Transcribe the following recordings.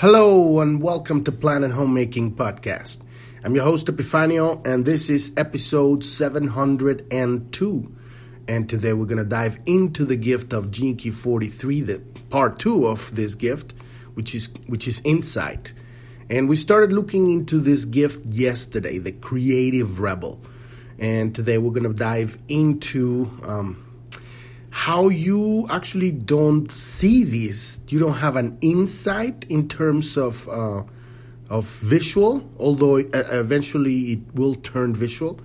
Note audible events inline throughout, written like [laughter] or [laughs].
Hello and welcome to Planet Homecoming Podcast. I'm your host Epifanio and this is episode 702. And today we're going to dive into the gift of Gene 43, the part 2 of this gift, which is which is insight. And we started looking into this gift yesterday, the creative rebel. And today we're going to dive into um, how you actually don't see this. You don't have an insight in terms of uh, of visual, although uh, eventually it will turn visual.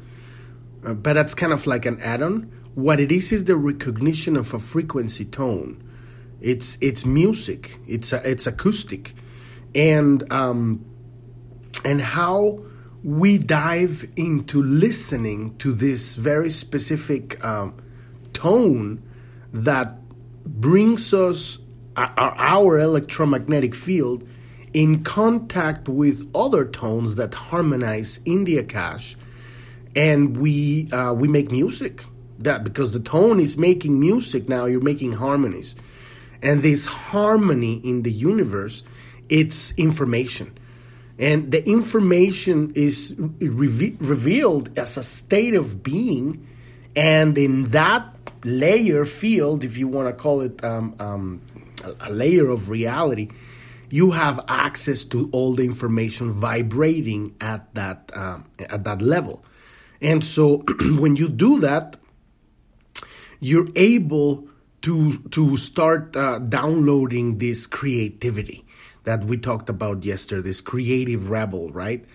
Uh, but that's kind of like an add-on. What it is is the recognition of a frequency tone. It's it's music. It's a, it's acoustic, and um, and how we dive into listening to this very specific um, tone that brings us our electromagnetic field in contact with other tones that harmonize in the Akash, and we uh, we make music. That because the tone is making music now, you're making harmonies, and this harmony in the universe, it's information, and the information is reve- revealed as a state of being, and in that layer field, if you want to call it um, um, a, layer of reality, you have access to all the information vibrating at that um, at that level. And so [clears throat] when you do that, you're able to to start uh, downloading this creativity that we talked about yesterday, this creative rebel, right?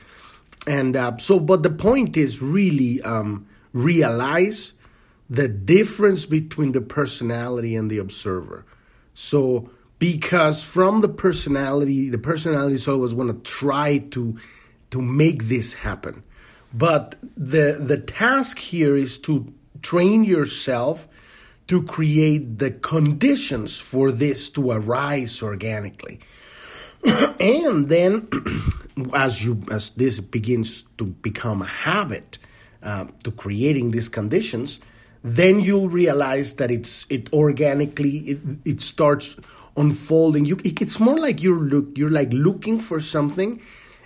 And uh, so, but the point is really um, realize the difference between the personality and the observer. So, because from the personality, the personality is always want to try to to make this happen. But the the task here is to train yourself to create the conditions for this to arise organically. [clears throat] and then [clears throat] as you as this begins to become a habit uh, to creating these conditions, then you'll realize that it's it organically it, it starts unfolding. You it, it's more like you're look you're like looking for something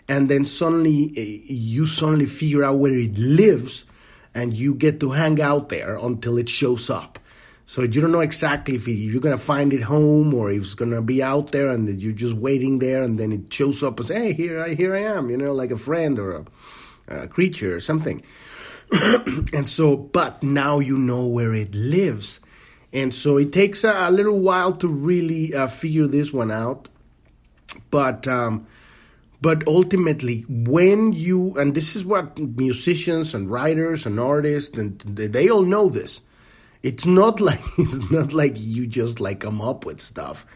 and then suddenly uh, you suddenly figure out where it lives and you get to hang out there until it shows up. So you don't know exactly if you're gonna find it home or if it's gonna be out there and you're just waiting there and then it shows up say hey here I here I am you know like a friend or a, a creature or something [clears throat] and so, but now you know where it lives. And so it takes a, a little while to really uh, figure this one out. But, um, but ultimately, when you, and this is what musicians and writers and artists, and they all know this. It's not [laughs] like, it's not like you just like come up with stuff.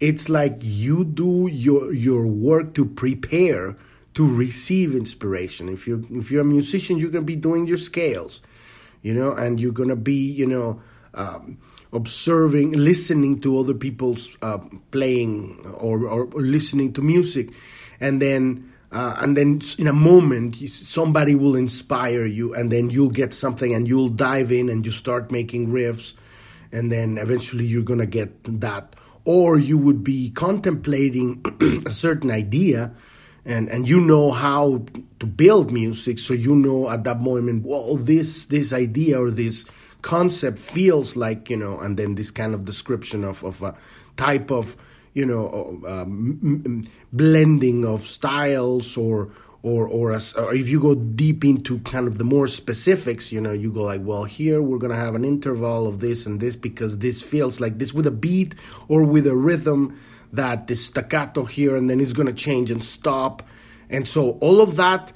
It's like you do your, your work to prepare to receive inspiration. If you're if you're a musician, you're gonna be doing your scales, you know, and you're gonna be, you know, um, observing, listening to other people's uh, playing or, or, or, listening to music, and then. Uh, and then in a moment somebody will inspire you and then you'll get something and you'll dive in and you start making riffs and then eventually you're to get that or you would be contemplating [clears throat] a certain idea and and you know how to build music so you know at that moment well this this idea or this concept feels like you know and then this kind of description of of a type of you know um, blending of styles or or or, as, or if you go deep into kind of the more specifics you know you go like well here we're going to have an interval of this and this because this feels like this with a beat or with a rhythm that the staccato here and then it's going to change and stop. And so all of that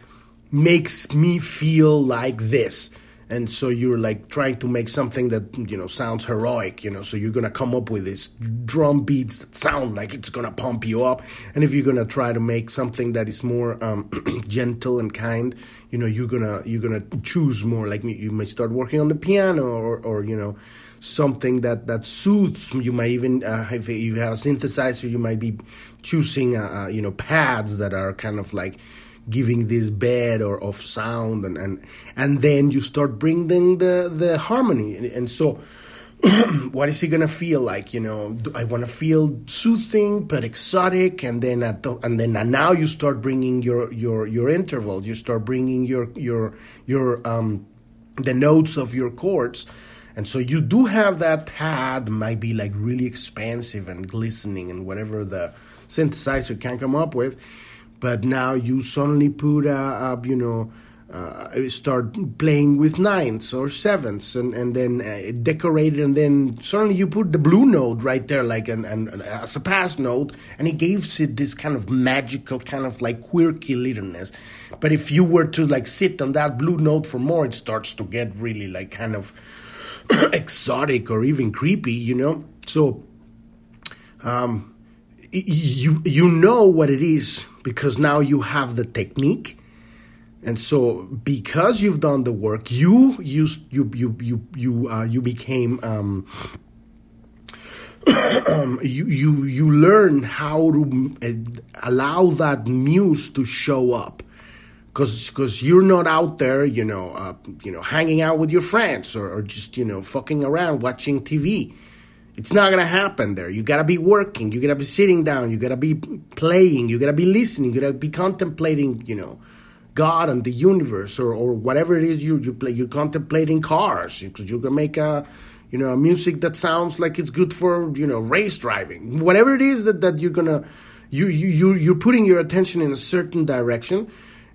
makes me feel like this. And so you're like trying to make something that, you know, sounds heroic, you know, so you're going to come up with these drum beats that sound like it's going to pump you up. And if you're going to try to make something that is more um, [clears throat] gentle and kind, you know, you're going to, you're going to choose more like you may start working on the piano or, or, you know, something that that soothes. You might even uh, if you have a synthesizer, you might be choosing uh, uh, you know pads that are kind of like giving this bed or of sound and and and then you start bringing the the harmony and, so [clears throat] what is it gonna feel like? You know, I want to feel soothing but exotic, and then at the, and then now you start bringing your your your intervals. You start bringing your your your um the notes of your chords, and so you do have that pad might be like really expansive and glistening and whatever the synthesizer can come up with, but now you suddenly put a, a you know uh, start playing with nines or sevens and, and then uh, decorate it and then suddenly you put the blue note right there like an, an, as a pass note and it gives it this kind of magical kind of like quirky littleness. But if you were to like sit on that blue note for more it starts to get really like kind of [clears throat] exotic or even creepy you know? So um, you you know what it is because now you have the technique. And so because you've done the work you you you you you you, uh, you became um, [clears throat] you you you learn how to uh, allow that muse to show up because because you're not out there you know uh, you know hanging out with your friends or, or just you know fucking around watching TV it's not gonna happen there. You gotta be working. You gotta be sitting down. You gotta be playing. You gotta be listening. You gotta be contemplating. You know, God and the universe or, or whatever it is you, you play. You're contemplating cars because you can make a, you know, a music that sounds like it's good for, you know, race driving. Whatever it is that, that you're gonna, you, you, you, you're putting your attention in a certain direction.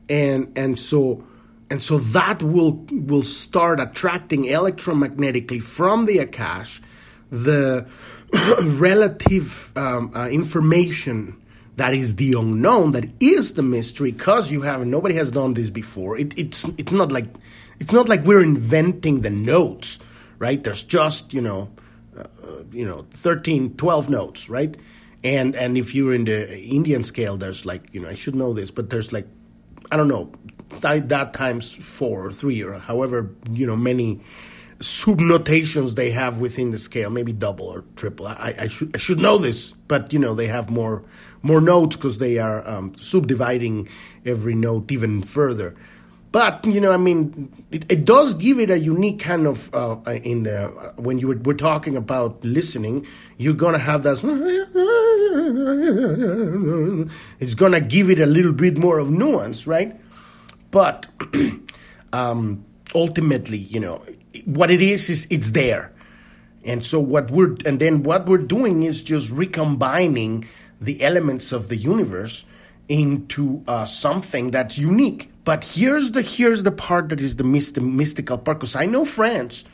And, and so, and so that will, will start attracting electromagnetically from the Akash the [coughs] relative um, uh, information that is the unknown, that is the mystery, because you haven't, nobody has done this before. It, it's it's not like it's not like we're inventing the notes, right? There's just you know, uh, you know, 13, 12 notes, right? And and if you're in the Indian scale, there's like you know, I should know this, but there's like I don't know, that, times four or three or however you know many subnotations they have within the scale, maybe double or triple. I, I should I should know this, but you know they have more more notes because they are um, subdividing every note even further. But you know, I mean, it, it does give it a unique kind of uh, in the uh, when you were, we're talking about listening, you're gonna have that. It's gonna give it a little bit more of nuance, right? But [clears throat] um, ultimately, you know, what it is is it's there, and so what we're and then what we're doing is just recombining the elements of the universe into uh, something that's unique. But here's the here's the part that is the myst- mystical part because I know France,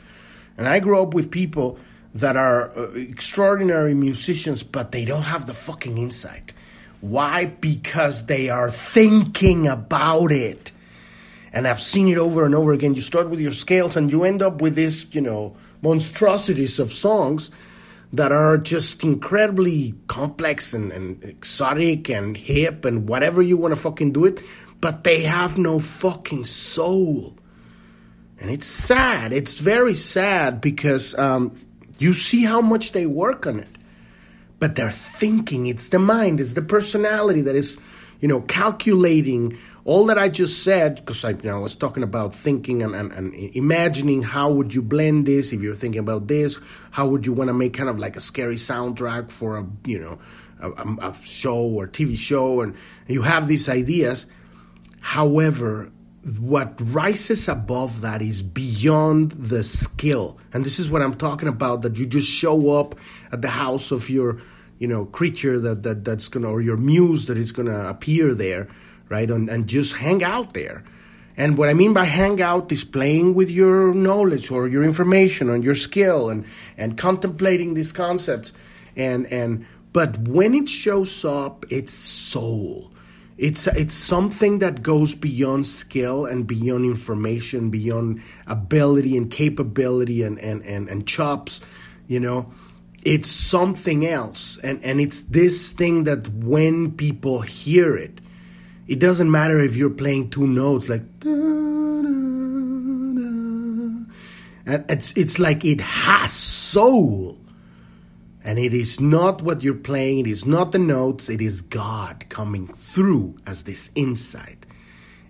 and I grew up with people that are uh, extraordinary musicians, but they don't have the fucking insight. Why? Because they are thinking about it. And I've seen it over and over again. You start with your scales and you end up with this, you know, monstrosities of songs that are just incredibly complex and, and exotic and hip and whatever you want to fucking do it, but they have no fucking soul. And it's sad. It's very sad because um, you see how much they work on it. But they're thinking. It's the mind, it's the personality that is, you know, calculating all that I just said, because I, you know, I was talking about thinking and, and, and, imagining how would you blend this if you're thinking about this, how would you want to make kind of like a scary soundtrack for a you know a, a show or TV show, and you have these ideas. However, what rises above that is beyond the skill, and this is what I'm talking about. That you just show up at the house of your you know creature that, that that's gonna or your muse that is gonna appear there right? And, and just hang out there. And what I mean by hang out is playing with your knowledge or your information and your skill and, and contemplating these concepts. And, and, but when it shows up, it's soul. It's, it's something that goes beyond skill and beyond information, beyond ability and capability and, and, and, and chops, you know it's something else and and it's this thing that when people hear it it doesn't matter if you're playing two notes like and it's it's like it has soul. And it is not what you're playing, it is not the notes, it is God coming through as this insight.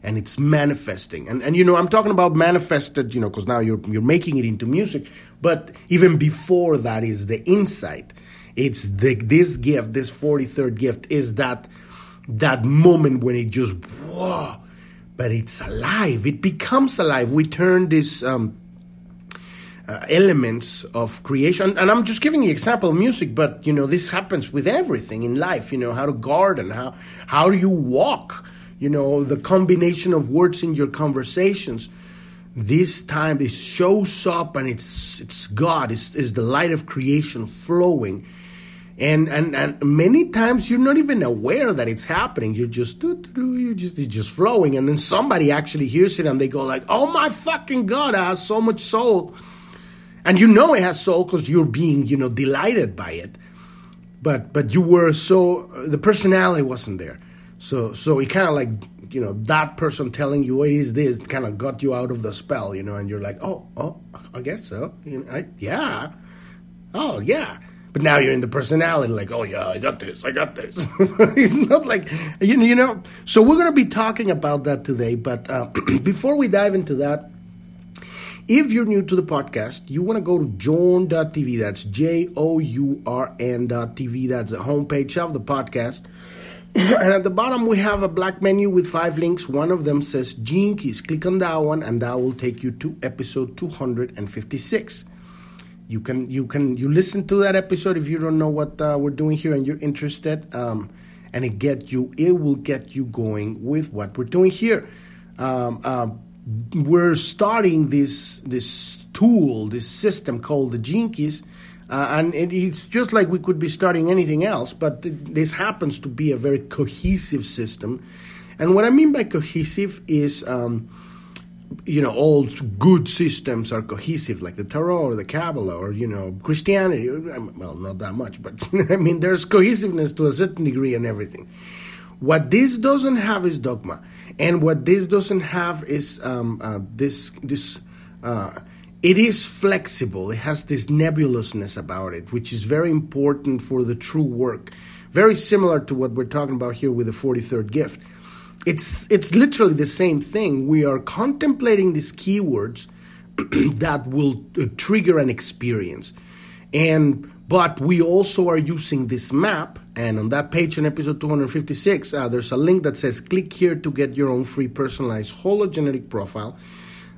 and it's manifesting. And and you know, I'm talking about manifested, you know, because now you're you're making it into music. But even before that is the insight. It's the this gift, this 43rd gift, is that that moment when it just whoa, but it's alive. It becomes alive. We turn this. Um, uh, elements of creation. And i'm just giving the example of music but you know this happens with everything in life you know how to garden how how do you walk you know the combination of words in your conversations. This time it shows up and it's it's god it's, the light of creation flowing. And, and and many times you're not even aware that it's happening. You're just you're just it's just flowing. And then somebody actually hears it and they go like oh my fucking god I have so much soul and you know it has soul because you're being you know delighted by it but but you were so the personality wasn't there so so it kind of like you know that person telling you it is this kind of got you out of the spell, you know, and you're like, oh oh, I guess so. You know, I, yeah, oh yeah. But now you're in the personality, like, oh yeah, I got this, I got this. [laughs] it's not like you know, you know. So we're gonna be talking about that today. But uh, [clears throat] before we dive into that, if you're new to the podcast, you want to go to journ.tv. That's J O U R N.tv. That's the homepage of the podcast. [coughs] and at the bottom we have a black menu with five links. One of them says Keys. Click on that one, and that will take you to episode 256. You can you can you listen to that episode if you don't know what uh, we're doing here and you're interested, um, and it get you it will get you going with what we're doing here. Um, uh, we're starting this this tool, this system called the Gene Keys, uh, and it, it's just like we could be starting anything else, but this happens to be a very cohesive system. And what I mean by cohesive is, um, you know, all good systems are cohesive, like the Tarot or the Kabbalah or, you know, Christianity. Well, not that much, but [laughs] I mean, there's cohesiveness to a certain degree and everything. What this doesn't have is dogma. And what this doesn't have is um, uh, this, this, uh, it is flexible. It has this nebulousness about it, which is very important for the true work. Very similar to what we're talking about here with the 43rd gift. It's it's literally the same thing. We are contemplating these keywords [clears throat] that will uh, trigger an experience. And but we also are using this map and on that page in episode 256 uh, there's a link that says click here to get your own free personalized hologenetic profile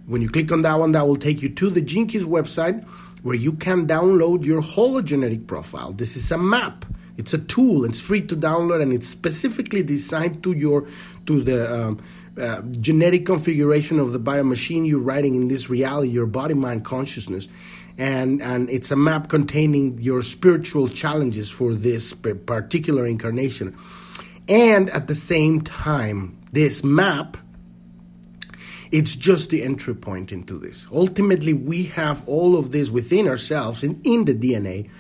when you click on that one, that will take you to the Keys website where you can download your hologenetic profile. This is a map. It's a tool. It's free to download, and it's specifically designed to your to the um, uh, genetic configuration of the biomachine you're writing in this reality, your body, mind, consciousness, and and it's a map containing your spiritual challenges for this particular incarnation. And at the same time, this map it's just the entry point into this. Ultimately, we have all of this within ourselves and in the DNA.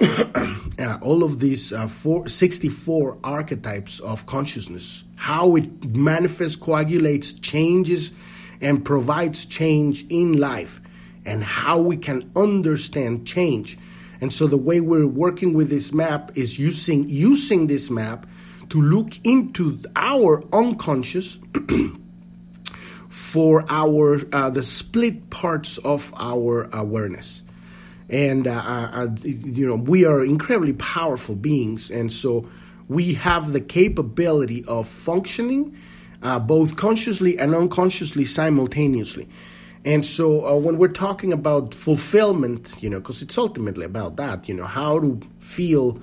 [coughs] uh, all of these uh, four, 64 archetypes of consciousness, how it manifests, coagulates, changes, and provides change in life, and how we can understand change. And so the way we're working with this map is using using this map to look into our unconscious [clears throat] for our uh, the split parts of our awareness. And uh, uh, uh, you know we are incredibly powerful beings. And so we have the capability of functioning uh, both consciously and unconsciously simultaneously and so uh, when we're talking about fulfillment you know because it's ultimately about that you know how to feel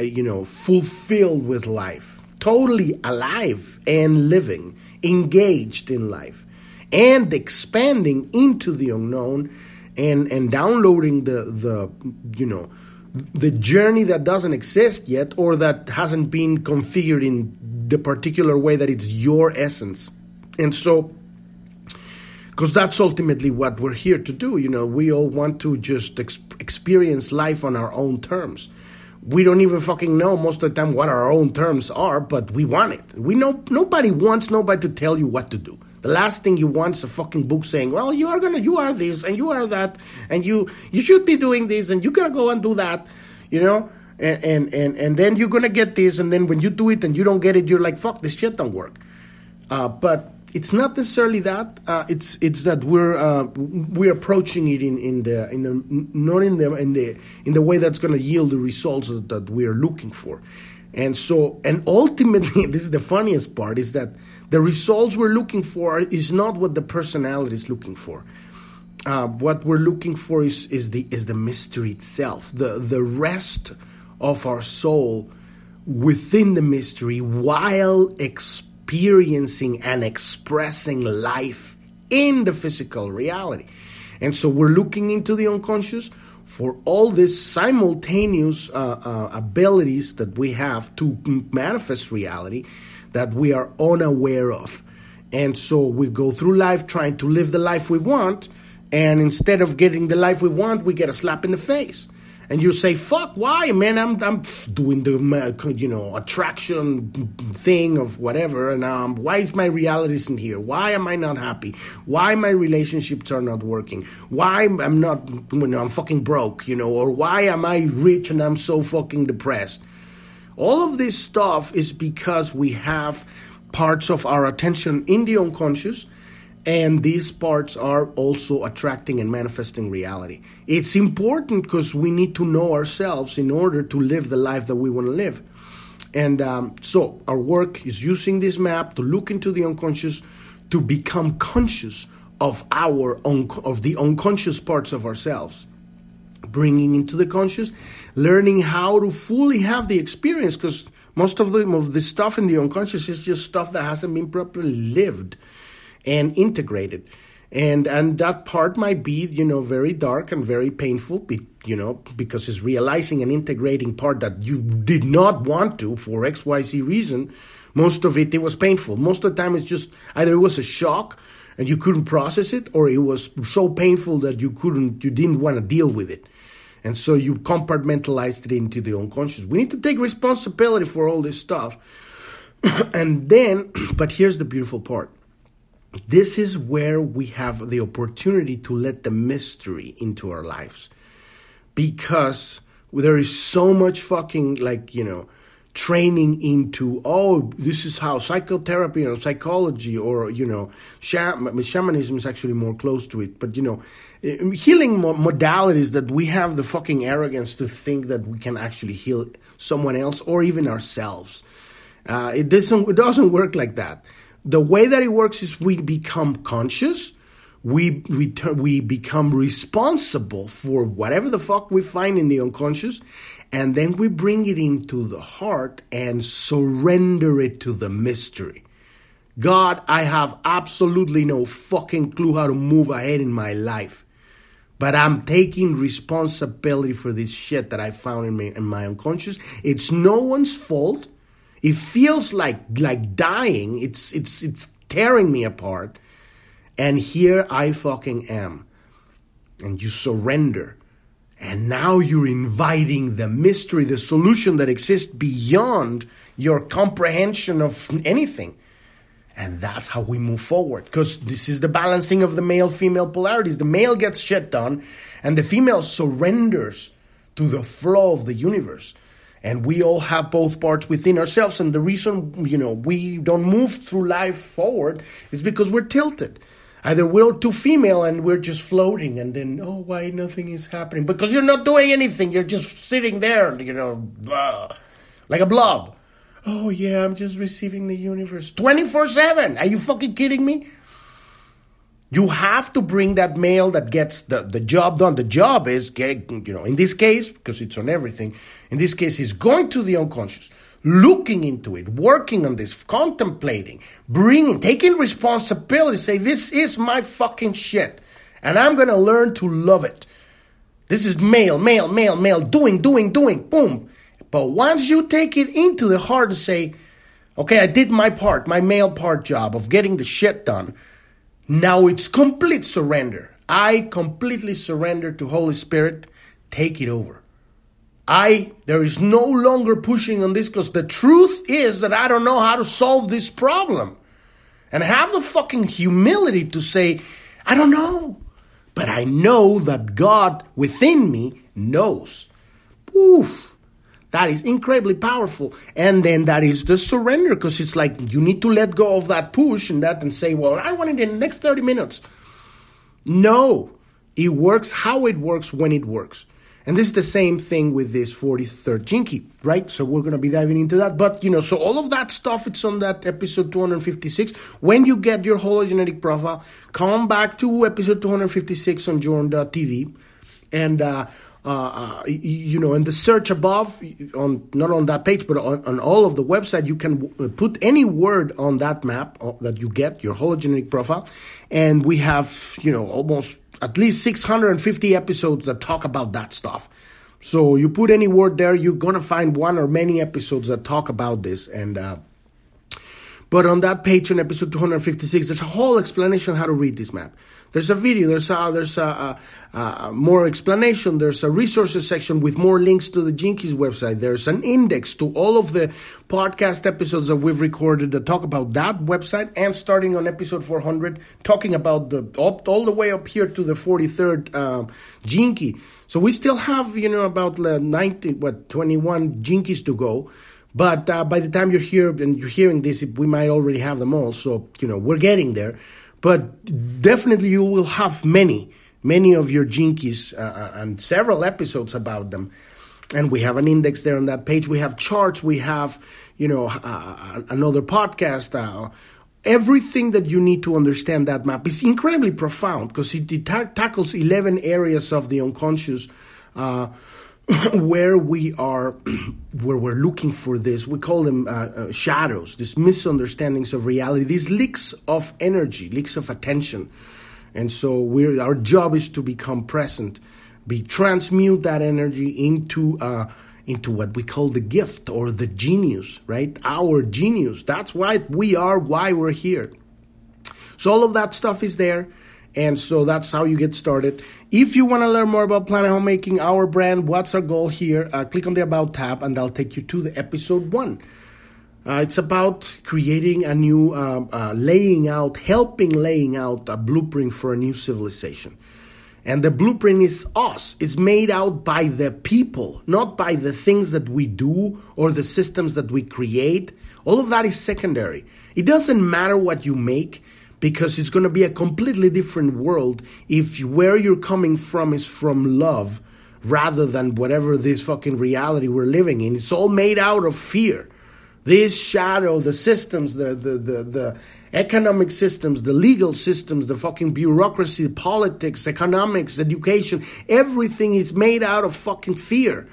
you know fulfilled with life totally alive and living engaged in life and expanding into the unknown and and downloading the the you know the journey that doesn't exist yet or that hasn't been configured in the particular way that it's your essence. And so because that's ultimately what we're here to do you know we all want to just ex- experience life on our own terms we don't even fucking know most of the time what our own terms are, but we want it. We know nobody wants nobody to tell you what to do. The last thing you want is a fucking book saying, "Well, you are gonna, you are this, and you are that, and you you should be doing this, and you gotta go and do that," you know. And and and, and then you're gonna get this, and then when you do it and you don't get it, you're like, "Fuck, this shit don't work." Uh, but it's not necessarily that. Uh, it's it's that we're uh, we're approaching it in, in the in the not in the in the in the way that's going to yield the results that, we're looking for. And so, and ultimately, [laughs] this is the funniest part: is that the results we're looking for is not what the personality is looking for. Uh, what we're looking for is is the is the mystery itself, the the rest of our soul within the mystery while experiencing and expressing life in the physical reality. And so we're looking into the unconscious for all these simultaneous uh, uh, abilities that we have to manifest reality that we are unaware of. And so we go through life trying to live the life we want, and instead of getting the life we want, we get a slap in the face and you say, "Fuck, why, man? I'm I'm doing the you know attraction thing of whatever, and um, why is my reality isn't here? Why am I not happy? Why my relationships are not working? Why I'm not you know I'm fucking broke, you know, or why am I rich and I'm so fucking depressed? All of this stuff is because we have parts of our attention in the unconscious and these parts are also attracting and manifesting reality. It's important because we need to know ourselves in order to live the life that we want to live. And um, so our work is using this map to look into the unconscious, to become conscious of our of the unconscious parts of ourselves, bringing into the conscious, learning how to fully have the experience because most of the of the stuff in the unconscious is just stuff that hasn't been properly lived and integrated. And and that part might be, you know, very dark and very painful, you know, because it's realizing and integrating part that you did not want to for XYZ reason. Most of it, it was painful. Most of the time, it's just either it was a shock and you couldn't process it, or it was so painful that you couldn't, you didn't want to deal with it. And so you compartmentalized it into the unconscious. We need to take responsibility for all this stuff. [coughs] and then, [coughs] but here's the beautiful part this is where we have the opportunity to let the mystery into our lives. Because there is so much fucking like you know training into oh this is how psychotherapy or psychology or you know shamanism is actually more close to it. But you know eh, healing modalities that we have the fucking arrogance to think that we can actually heal someone else or even ourselves. Uh, it doesn't it doesn't work like that the way that it works is we become conscious. We we we become responsible for whatever the fuck we find in the unconscious and then we bring it into the heart and surrender it to the mystery. God i have absolutely no fucking clue how to move ahead in my life but i'm taking responsibility for this shit that i found in, in my unconscious. It's no one's fault it feels like like dying. It's it's it's tearing me apart. And here I fucking am. And you surrender. And now you're inviting the mystery, the solution that exists beyond your comprehension of anything. And that's how we move forward. Because this is the balancing of the male female polarities. The male gets shit done, and the female surrenders to the flow of the universe and we all have both parts within ourselves. And the reason you know we don't move through life forward is because we're tilted. Either we're too female and we're just floating and then oh why nothing is happening? Because you're not doing anything. You're just sitting there you know blah, like a blob. Oh yeah i'm just receiving the universe. 24-7 are you fucking kidding me you have to bring that male that gets the, the job done. The job is, you know, in this case, because it's on everything, in this case, is going to the unconscious, looking into it, working on this, contemplating, bringing, taking responsibility, say, this is my fucking shit. And I'm going to learn to love it. This is male, male, male, male, doing, doing, doing, boom. But once you take it into the heart and say, okay, I did my part, my male part job of getting the shit done now it's complete surrender. I completely surrender to Holy Spirit. Take it over. I, there is no longer pushing on this because the truth is that I don't know how to solve this problem. And have the fucking humility to say, I don't know. But I know that God within me knows. Oof. That is incredibly powerful. And then that is the surrender because it's like you need to let go of that push and that and say, well, I want it in the next 30 minutes. No, it works how it works when it works. And this is the same thing with this 43rd Gene Key, right? So we're going to be diving into that. But, you know, so all of that stuff, it's on that episode 256. When you get your hologenetic profile, come back to episode 256 on journ.tv and, uh, uh, uh, you know, in the search above, on not on that page, but on, on all of the website, you can w- put any word on that map uh, that you get, your hologenetic profile, and we have, you know, almost at least 650 episodes that talk about that stuff. So you put any word there, you're gonna find one or many episodes that talk about this, and uh, but on that page on episode 256, there's a whole explanation on how to read this map. There's a video, there's a, there's a, a, a more explanation, there's a resources section with more links to the Gene Keys website. There's an index to all of the podcast episodes that we've recorded that talk about that website, and starting on episode 400, talking about the up, all the way up here to the 43rd um, Key. So we still have, you know, about 90, what, 21 Gene Keys to go. But uh, by the time you're here and you're hearing this, we might already have them all. So, you know, we're getting there. But definitely you will have many, many of your Gene Keys uh, uh, and several episodes about them. And we have an index there on that page. We have charts. We have, you know, uh, uh another podcast. Uh, everything that you need to understand that map is incredibly profound because it, it ta- tackles 11 areas of the unconscious. [coughs] Where we are, [clears throat] where we're looking for this, we call them uh, uh, shadows, these misunderstandings of reality, these leaks of energy, leaks of attention. And so we're, our job is to become present, be transmute that energy into uh, into what we call the gift or the genius, right? Our genius. That's why we are, why we're here. So all of that stuff is there. And so that's how you get started. If you want to learn more about Planet Homecoming, our brand, what's our goal here, uh, click on the About tab and that'll take you to the episode one. Uh, it's about creating a new, uh, uh, laying out, helping laying out a blueprint for a new civilization. And the blueprint is us. It's made out by the people, not by the things that we do or the systems that we create. All of that is secondary. It doesn't matter what you make because it's going to be a completely different world if where you're coming from is from love rather than whatever this fucking reality we're living in. It's all made out of fear. This shadow, the systems, the, the, the, the economic systems, the legal systems, the fucking bureaucracy, politics, economics, education, everything is made out of fucking fear.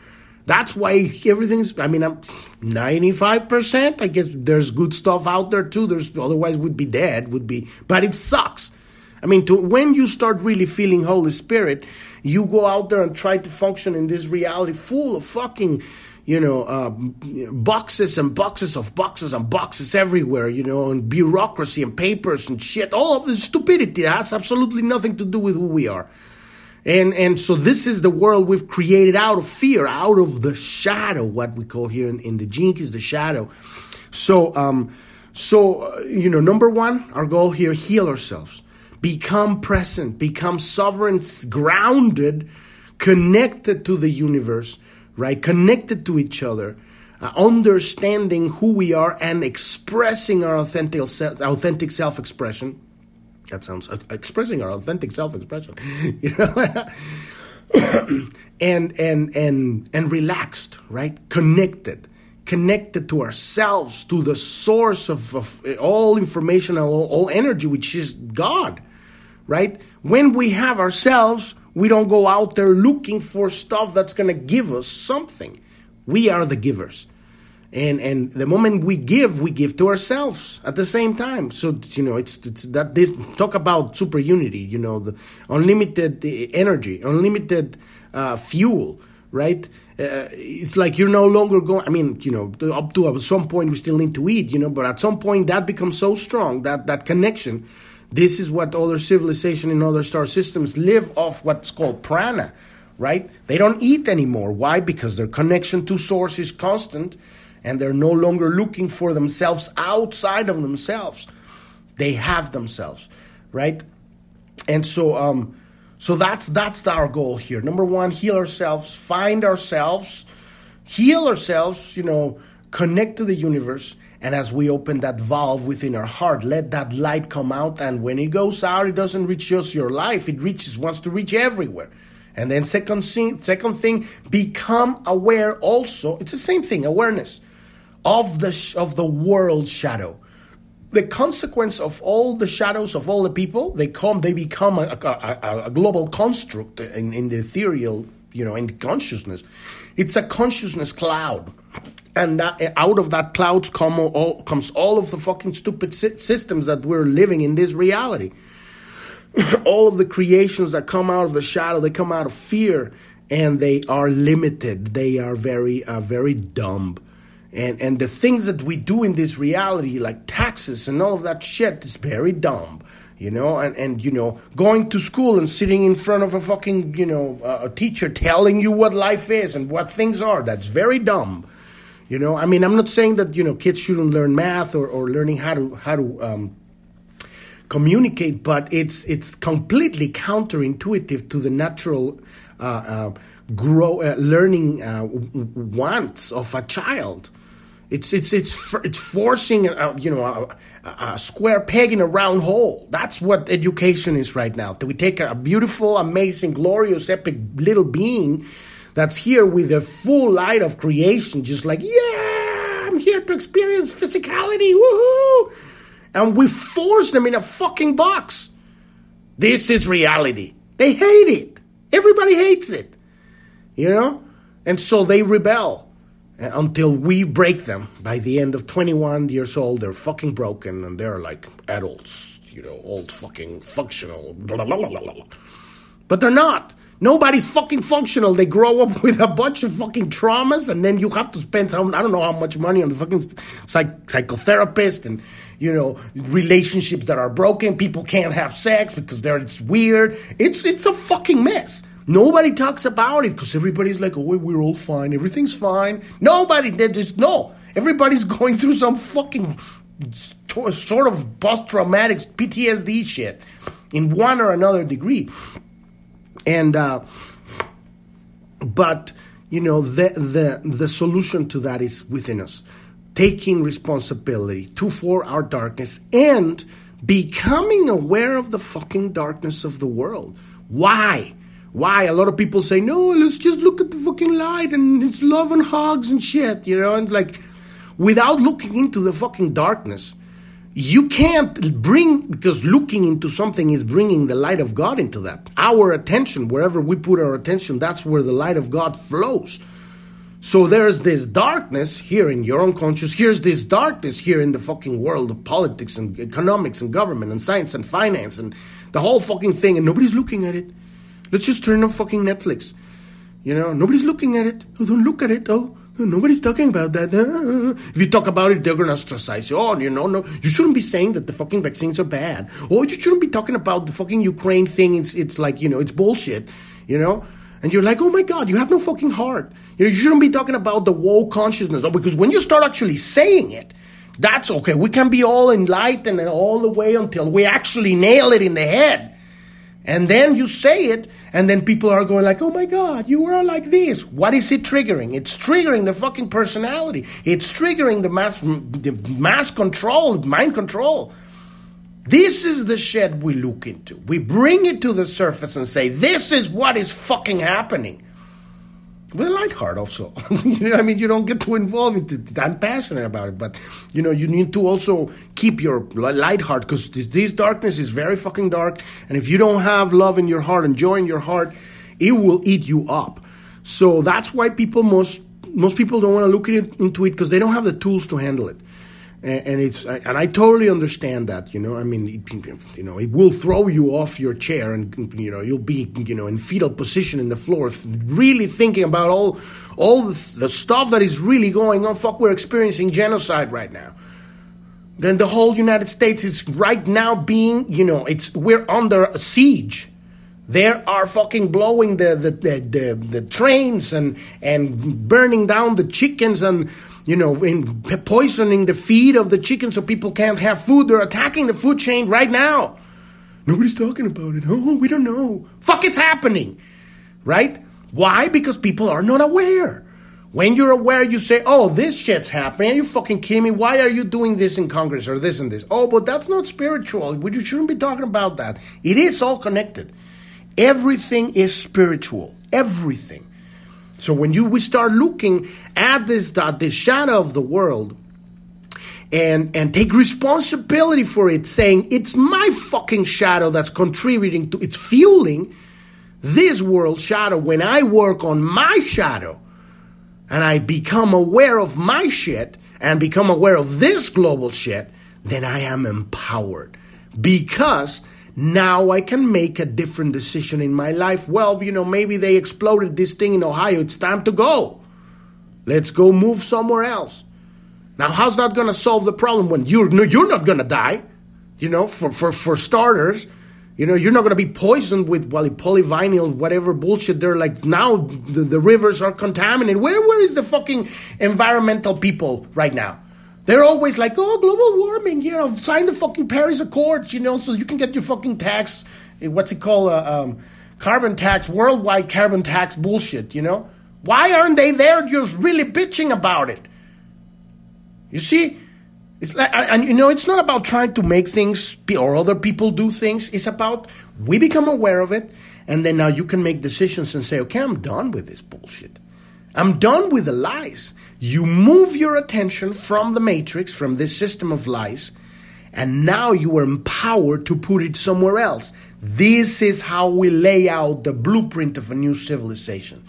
That's why everything's. I mean, I'm ninety five percent. I guess there's good stuff out there too. There's otherwise would be dead. Would be, but it sucks. I mean, to, when you start really feeling Holy Spirit, you go out there and try to function in this reality full of fucking, you know, uh, boxes and boxes of boxes and boxes everywhere, you know, and bureaucracy and papers and shit. All of this stupidity has absolutely nothing to do with who we are. And, and so this is the world we've created out of fear, out of the shadow, what we call here in, in the Gene is the shadow. So, um, so, uh, you know, number one, our goal here, heal ourselves. Become present, become sovereign, grounded, connected to the universe, right? Connected to each other. Uh, understanding who we are and expressing our authentic self, authentic self-expression that sounds uh, expressing our authentic self-expression [laughs] you know? [coughs] And and and and relaxed right? Connected. Connected to ourselves to the source of, of all information all, all energy which is god right? When we have ourselves we don't go out there looking for stuff that's going to give us something. We are the givers and and the moment we give we give to ourselves at the same time. So you know it's, it's that this talk about super unity you know the unlimited energy unlimited uh, fuel right? Uh, it's like you're no longer going i mean you know up to some point we still need to eat you know but at some point that becomes so strong that that connection. This is what other civilization in other star systems live off what's called prana right? They don't eat anymore. Why? Because their connection to source is constant and they're no longer looking for themselves outside of themselves. They have themselves, right? And so, um, so that's that's our goal here. Number one, heal ourselves, find ourselves, heal ourselves, you know, connect to the universe, and as we open that valve within our heart, let that light come out. And when it goes out, it doesn't reach just your life; it reaches wants to reach everywhere. And then second thing, second thing, become aware. Also, it's the same thing: awareness of the of the world shadow. The consequence of all the shadows of all the people, they come, they become a, a, a global construct in, in the ethereal, you know, in consciousness. It's a consciousness cloud and that, out of that clouds come all, comes all of the fucking stupid systems that we're living in this reality. [clears throat] all of the creations that come out of the shadow, they come out of fear, and they are limited. They are very, uh, very dumb. And and the things that we do in this reality, like taxes and all of that shit, is very dumb you know and, and you know going to school and sitting in front of a fucking you know uh, a teacher telling you what life is and what things are that's very dumb you know, I mean, I'm not saying that you know kids shouldn't learn math or, or learning how to how to um, communicate, but it's it's completely counterintuitive to the natural uh, uh, grow uh, learning uh, wants of a child. It's it's it's it's forcing a, you know a, a, square peg in a round hole. That's what education is right now. That we take a beautiful, amazing, glorious, epic little being that's here with the full light of creation, just like, yeah, I'm here to experience physicality, woohoo! And we force them in a fucking box. This is reality. They hate it. Everybody hates it. You know? And so they rebel Uh, until we break them. By the end of 21 years old, they're fucking broken and they're like adults, you know, old fucking functional, blah, blah, blah, But they're not. Nobody's fucking functional. They grow up [laughs] with a bunch of fucking traumas, and then you have to spend some, I don't know how much money on the fucking psych- psychotherapist and you know relationships that are broken. People can't have sex because they're it's weird. It's it's a fucking mess. Nobody talks about it because everybody's like, oh, we're all fine. Everything's fine. Nobody did just no. Everybody's [laughs] going through some fucking sort of post traumatic PTSD shit in one or another degree. And uh, but you know the the the solution to that is within us, taking responsibility to for our darkness and becoming aware of the fucking darkness of the world. Why? Why? A lot of people say, no, let's just look at the fucking light and it's love and hugs and shit, you know, and like without looking into the fucking darkness you can't bring because looking into something is bringing the light of God into that. Our attention, wherever we put our attention, that's where the light of God flows. So there's this darkness here in your unconscious. Here's this darkness here in the fucking world of politics and economics and government and science and finance and the whole fucking thing, and nobody's looking at it. Let's just turn on fucking Netflix. You know, nobody's looking at it. Oh, don't look at it. Oh, Nobody's talking about that. Uh, if you talk about it, they're to ostracize you. Oh, you know, no, you shouldn't be saying that the fucking vaccines are bad. Or you shouldn't be talking about the fucking Ukraine thing. It's, it's like, you know, it's bullshit, you know? And you're like, oh my God, you have no fucking heart. You, know, you shouldn't be talking about the woke consciousness. Oh, because when you start actually saying it, that's okay. We can be all enlightened all the way until we actually nail it in the head. And then you say it, and then people are going like, "Oh my God, you are like this." What is it triggering? It's triggering the fucking personality. It's triggering the mass, the mass control, mind control. This is the shit we look into. We bring it to the surface and say, "This is what is fucking happening." With a light heart also. [laughs] I mean, you don't get too involved in it. I'm passionate about it, but you know, you need to also keep your light heart because this, this, darkness is very fucking dark. And if you don't have love in your heart and joy in your heart, it will eat you up. So that's why people most most people don't want to look it, into it because they don't have the tools to handle it and it's and I totally understand that. You know, I mean, it, you know, it will throw you off your chair, and you know, you'll be you know in fetal position in the floor, really thinking about all all the, the stuff that is really going on. Fuck, we're experiencing genocide right now. Then the whole United States is right now being, you know, it's we're under siege. They are fucking blowing the the, the, the, the trains and and burning down the chickens and you know, in poisoning the feed of the chickens so people can't have food. They're attacking the food chain right now. Nobody's talking about it. Oh, we don't know. Fuck, it's happening. Right? Why? Because people are not aware. When you're aware, you say, oh, this shit's happening. Are you fucking kidding me? Why are you doing this in Congress or this and this? Oh, but that's not spiritual. We shouldn't be talking about that. It is all connected. Everything is spiritual. Everything. So when you we start looking at this this shadow of the world and and take responsibility for it, saying it's my fucking shadow that's contributing to it's fueling this world shadow. When I work on my shadow and I become aware of my shit and become aware of this global shit, then I am empowered because now I can make a different decision in my life. Well, you know, maybe they exploded this thing in Ohio. It's time to go. Let's go move somewhere else. Now, how's that going to solve the problem when you're you're not going to die? You know, for for for starters, you know, you're not going to be poisoned with well, polyvinyl, whatever bullshit. They're like now the, the rivers are contaminated. Where where is the fucking environmental people right now? They're always like, oh, global warming, you know, sign the fucking Paris Accords, you know, so you can get your fucking tax, eh, what's it called, uh, um, carbon tax, worldwide carbon tax bullshit, you know? Why aren't they there just really bitching about it? You see? It's like, and you know, it's not about trying to make things or other people do things. It's about we become aware of it, and then now you can make decisions and say, okay, I'm done with this bullshit. I'm done with the lies. You move your attention from the matrix, from this system of lies, and now you are empowered to put it somewhere else. This is how we lay out the blueprint of a new civilization.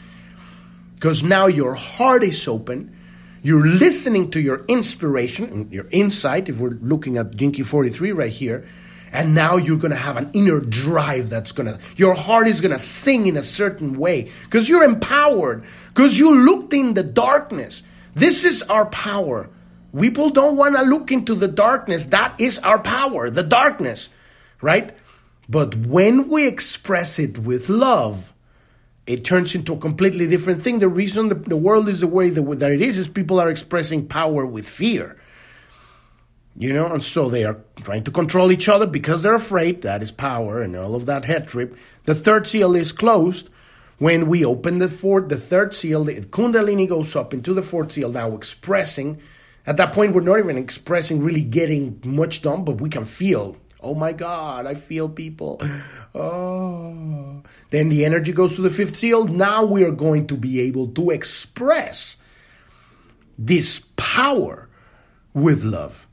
Because now your heart is open, you're listening to your inspiration, your insight, if we're looking at Key 43 right here, and now you're going to have an inner drive that's going to, your heart is going to sing in a certain way because you're empowered, because you looked in the darkness. This is our power. People don't want to look into the darkness. That is our power, the darkness, right? But when we express it with love, it turns into a completely different thing. The reason the, the world is the way that it is is people are expressing power with fear. You know, and so they are trying to control each other because they're afraid. That is power and all of that head trip. The third seal is closed. When we open the fourth, the third seal, the Kundalini goes up into the fourth seal now, expressing. At that point, we're not even expressing, really getting much done, but we can feel. Oh my God, I feel people. Oh. Then the energy goes to the fifth seal. Now we are going to be able to express this power with love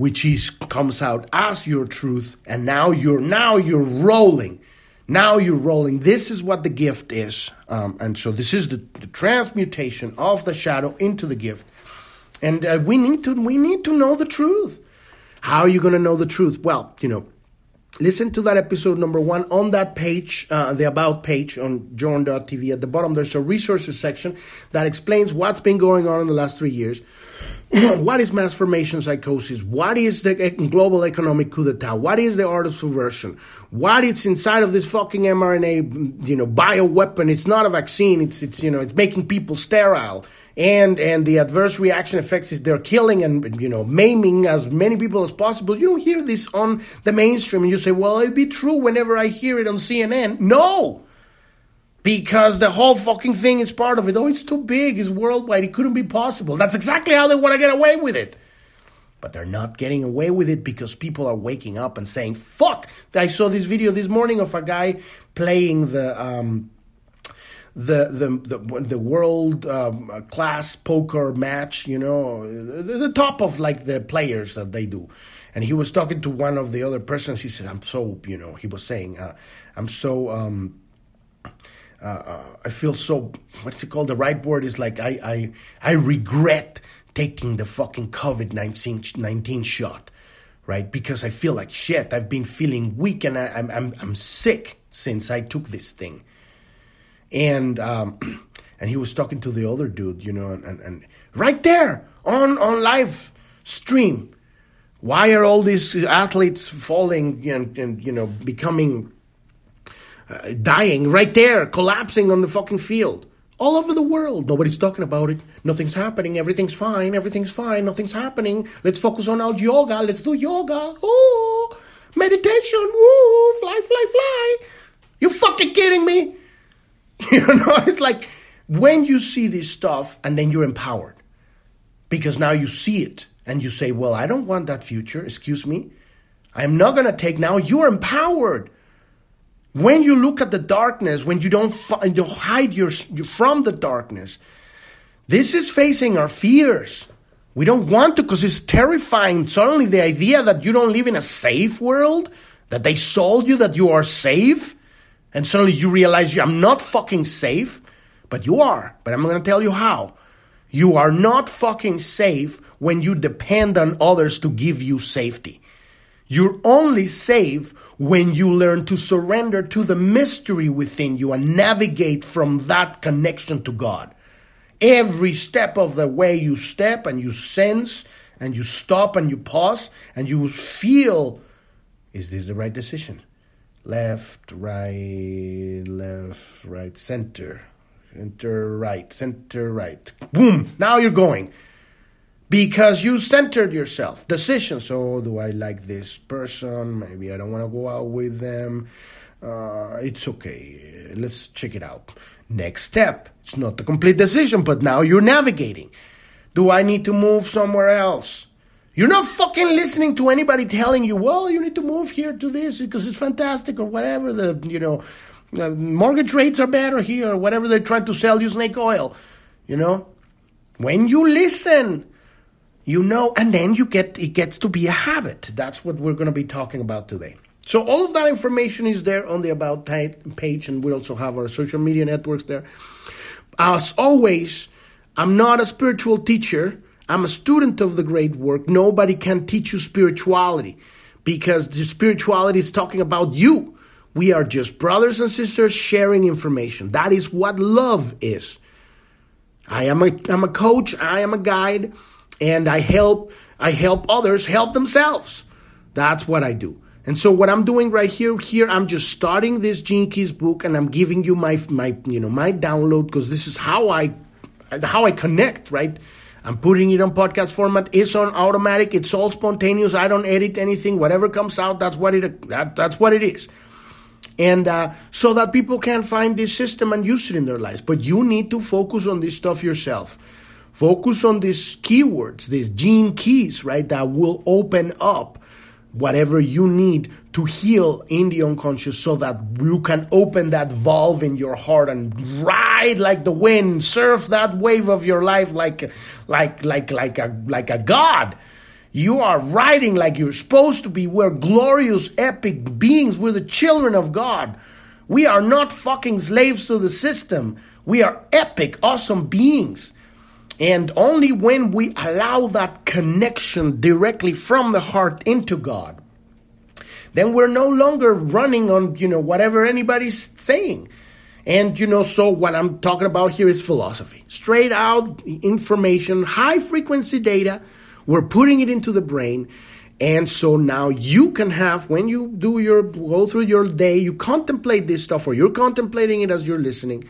which is comes out as your truth and now you're now you're rolling. Now you're rolling. This is what the gift is um, and so this is the, the, transmutation of the shadow into the gift. And uh, we need to we need to know the truth. How are you going to know the truth? Well you know listen to that episode number one on that page, uh, the About page on Journ.tv. At the bottom, there's a resources section that explains what's been going on in the last three years. [clears throat] what is mass formation psychosis? What is the global economic coup d'etat? What is the art of subversion? What is inside of this fucking mRNA, you know, bioweapon? It's not a vaccine. It's, it's, you know, it's making people sterile and and the adverse reaction effects is they're killing and you know maiming as many people as possible. You don't hear this on the mainstream, and you say, "Well, it'd be true whenever I hear it on CNN." No, because the whole fucking thing is part of it. Oh, it's too big. It's worldwide. It couldn't be possible. That's exactly how they want to get away with it. But they're not getting away with it because people are waking up and saying, "Fuck!" I saw this video this morning of a guy playing the. Um, the the the, the world um, class poker match, you know, the, the, top of like the players that they do. And he was talking to one of the other persons. He said, "I'm so, you know," he was saying, uh, "I'm so." Um, uh, I feel so. What's it called? The right word is like I I I regret taking the fucking COVID 19 shot, right? Because I feel like shit. I've been feeling weak and I, I'm I'm I'm sick since I took this thing and um, [clears throat] and he was talking to the other dude, you know, and, and, and right there on on live stream. Why are all these athletes falling and, and you know becoming uh, dying right there, collapsing on the fucking field? All over the world, nobody's talking about it. Nothing's happening. Everything's fine. Everything's fine. Nothing's happening. Let's focus on our yoga. Let's do yoga. Oh, meditation. Woo, fly, fly, fly. You fucking kidding me? [laughs] You know, it's like when you see this stuff and then you're empowered because now you see it and you say, Well, I don't want that future, excuse me. I'm not going to take now. You're empowered. When you look at the darkness, when you don't you hide your, from the darkness, this is facing our fears. We don't want to because it's terrifying. Suddenly, the idea that you don't live in a safe world, that they sold you that you are safe, and suddenly you realize you, I'm not fucking safe, but you are. But I'm going to tell you how. You are not fucking safe when you depend on others to give you safety. You're only safe when you learn to surrender to the mystery within you and navigate from that connection to God. Every step of the way you step and you sense and you stop and you pause and you feel is this the right decision? Left, right, left, right, center, center, right, center, right. Boom! Now you're going because you centered yourself. Decision. So, do I like this person? Maybe I don't want to go out with them. Uh, it's okay. Let's check it out. Next step. It's not the complete decision, but now you're navigating. Do I need to move somewhere else? You're not fucking listening to anybody telling you, well, you need to move here to this because it's fantastic or whatever. The, you know, uh, mortgage rates are better here or whatever they're trying to sell you snake oil. You know, when you listen, you know, and then you get it gets to be a habit. That's what we're going to be talking about today. So all of that information is there on the about page, and we also have our social media networks there. As always, I'm not a spiritual teacher. I'm a student of the great work. Nobody can teach you spirituality because the spirituality is talking about you. We are just brothers and sisters sharing information. That is what love is. I am a, I'm a coach. I am a guide and I help I help others help themselves. That's what I do. And so what I'm doing right here, here I'm just starting this Gene Keys book, and I'm giving you my my you know my download because this is how I how I connect, right? I'm putting it on podcast format. It's on automatic. It's all spontaneous. I don't edit anything. Whatever comes out, that's what it that, that's what it is. And uh, so that people can find this system and use it in their lives. But you need to focus on this stuff yourself. Focus on these keywords, these gene keys, right, that will open up whatever you need to heal in the unconscious so that you can open that valve in your heart and ride like the wind, surf that wave of your life like like like like a like a god. You are riding like you're supposed to be. We're glorious, epic beings. We're the children of God. We are not fucking slaves to the system. We are epic, awesome beings. And only when we allow that connection directly from the heart into God, then we're no longer running on, you know, whatever anybody's saying. And, you know, so what I'm talking about here is philosophy. Straight out information, high frequency data. We're putting it into the brain. And so now you can have, when you do your, go through your day, you contemplate this stuff or you're contemplating it as you're listening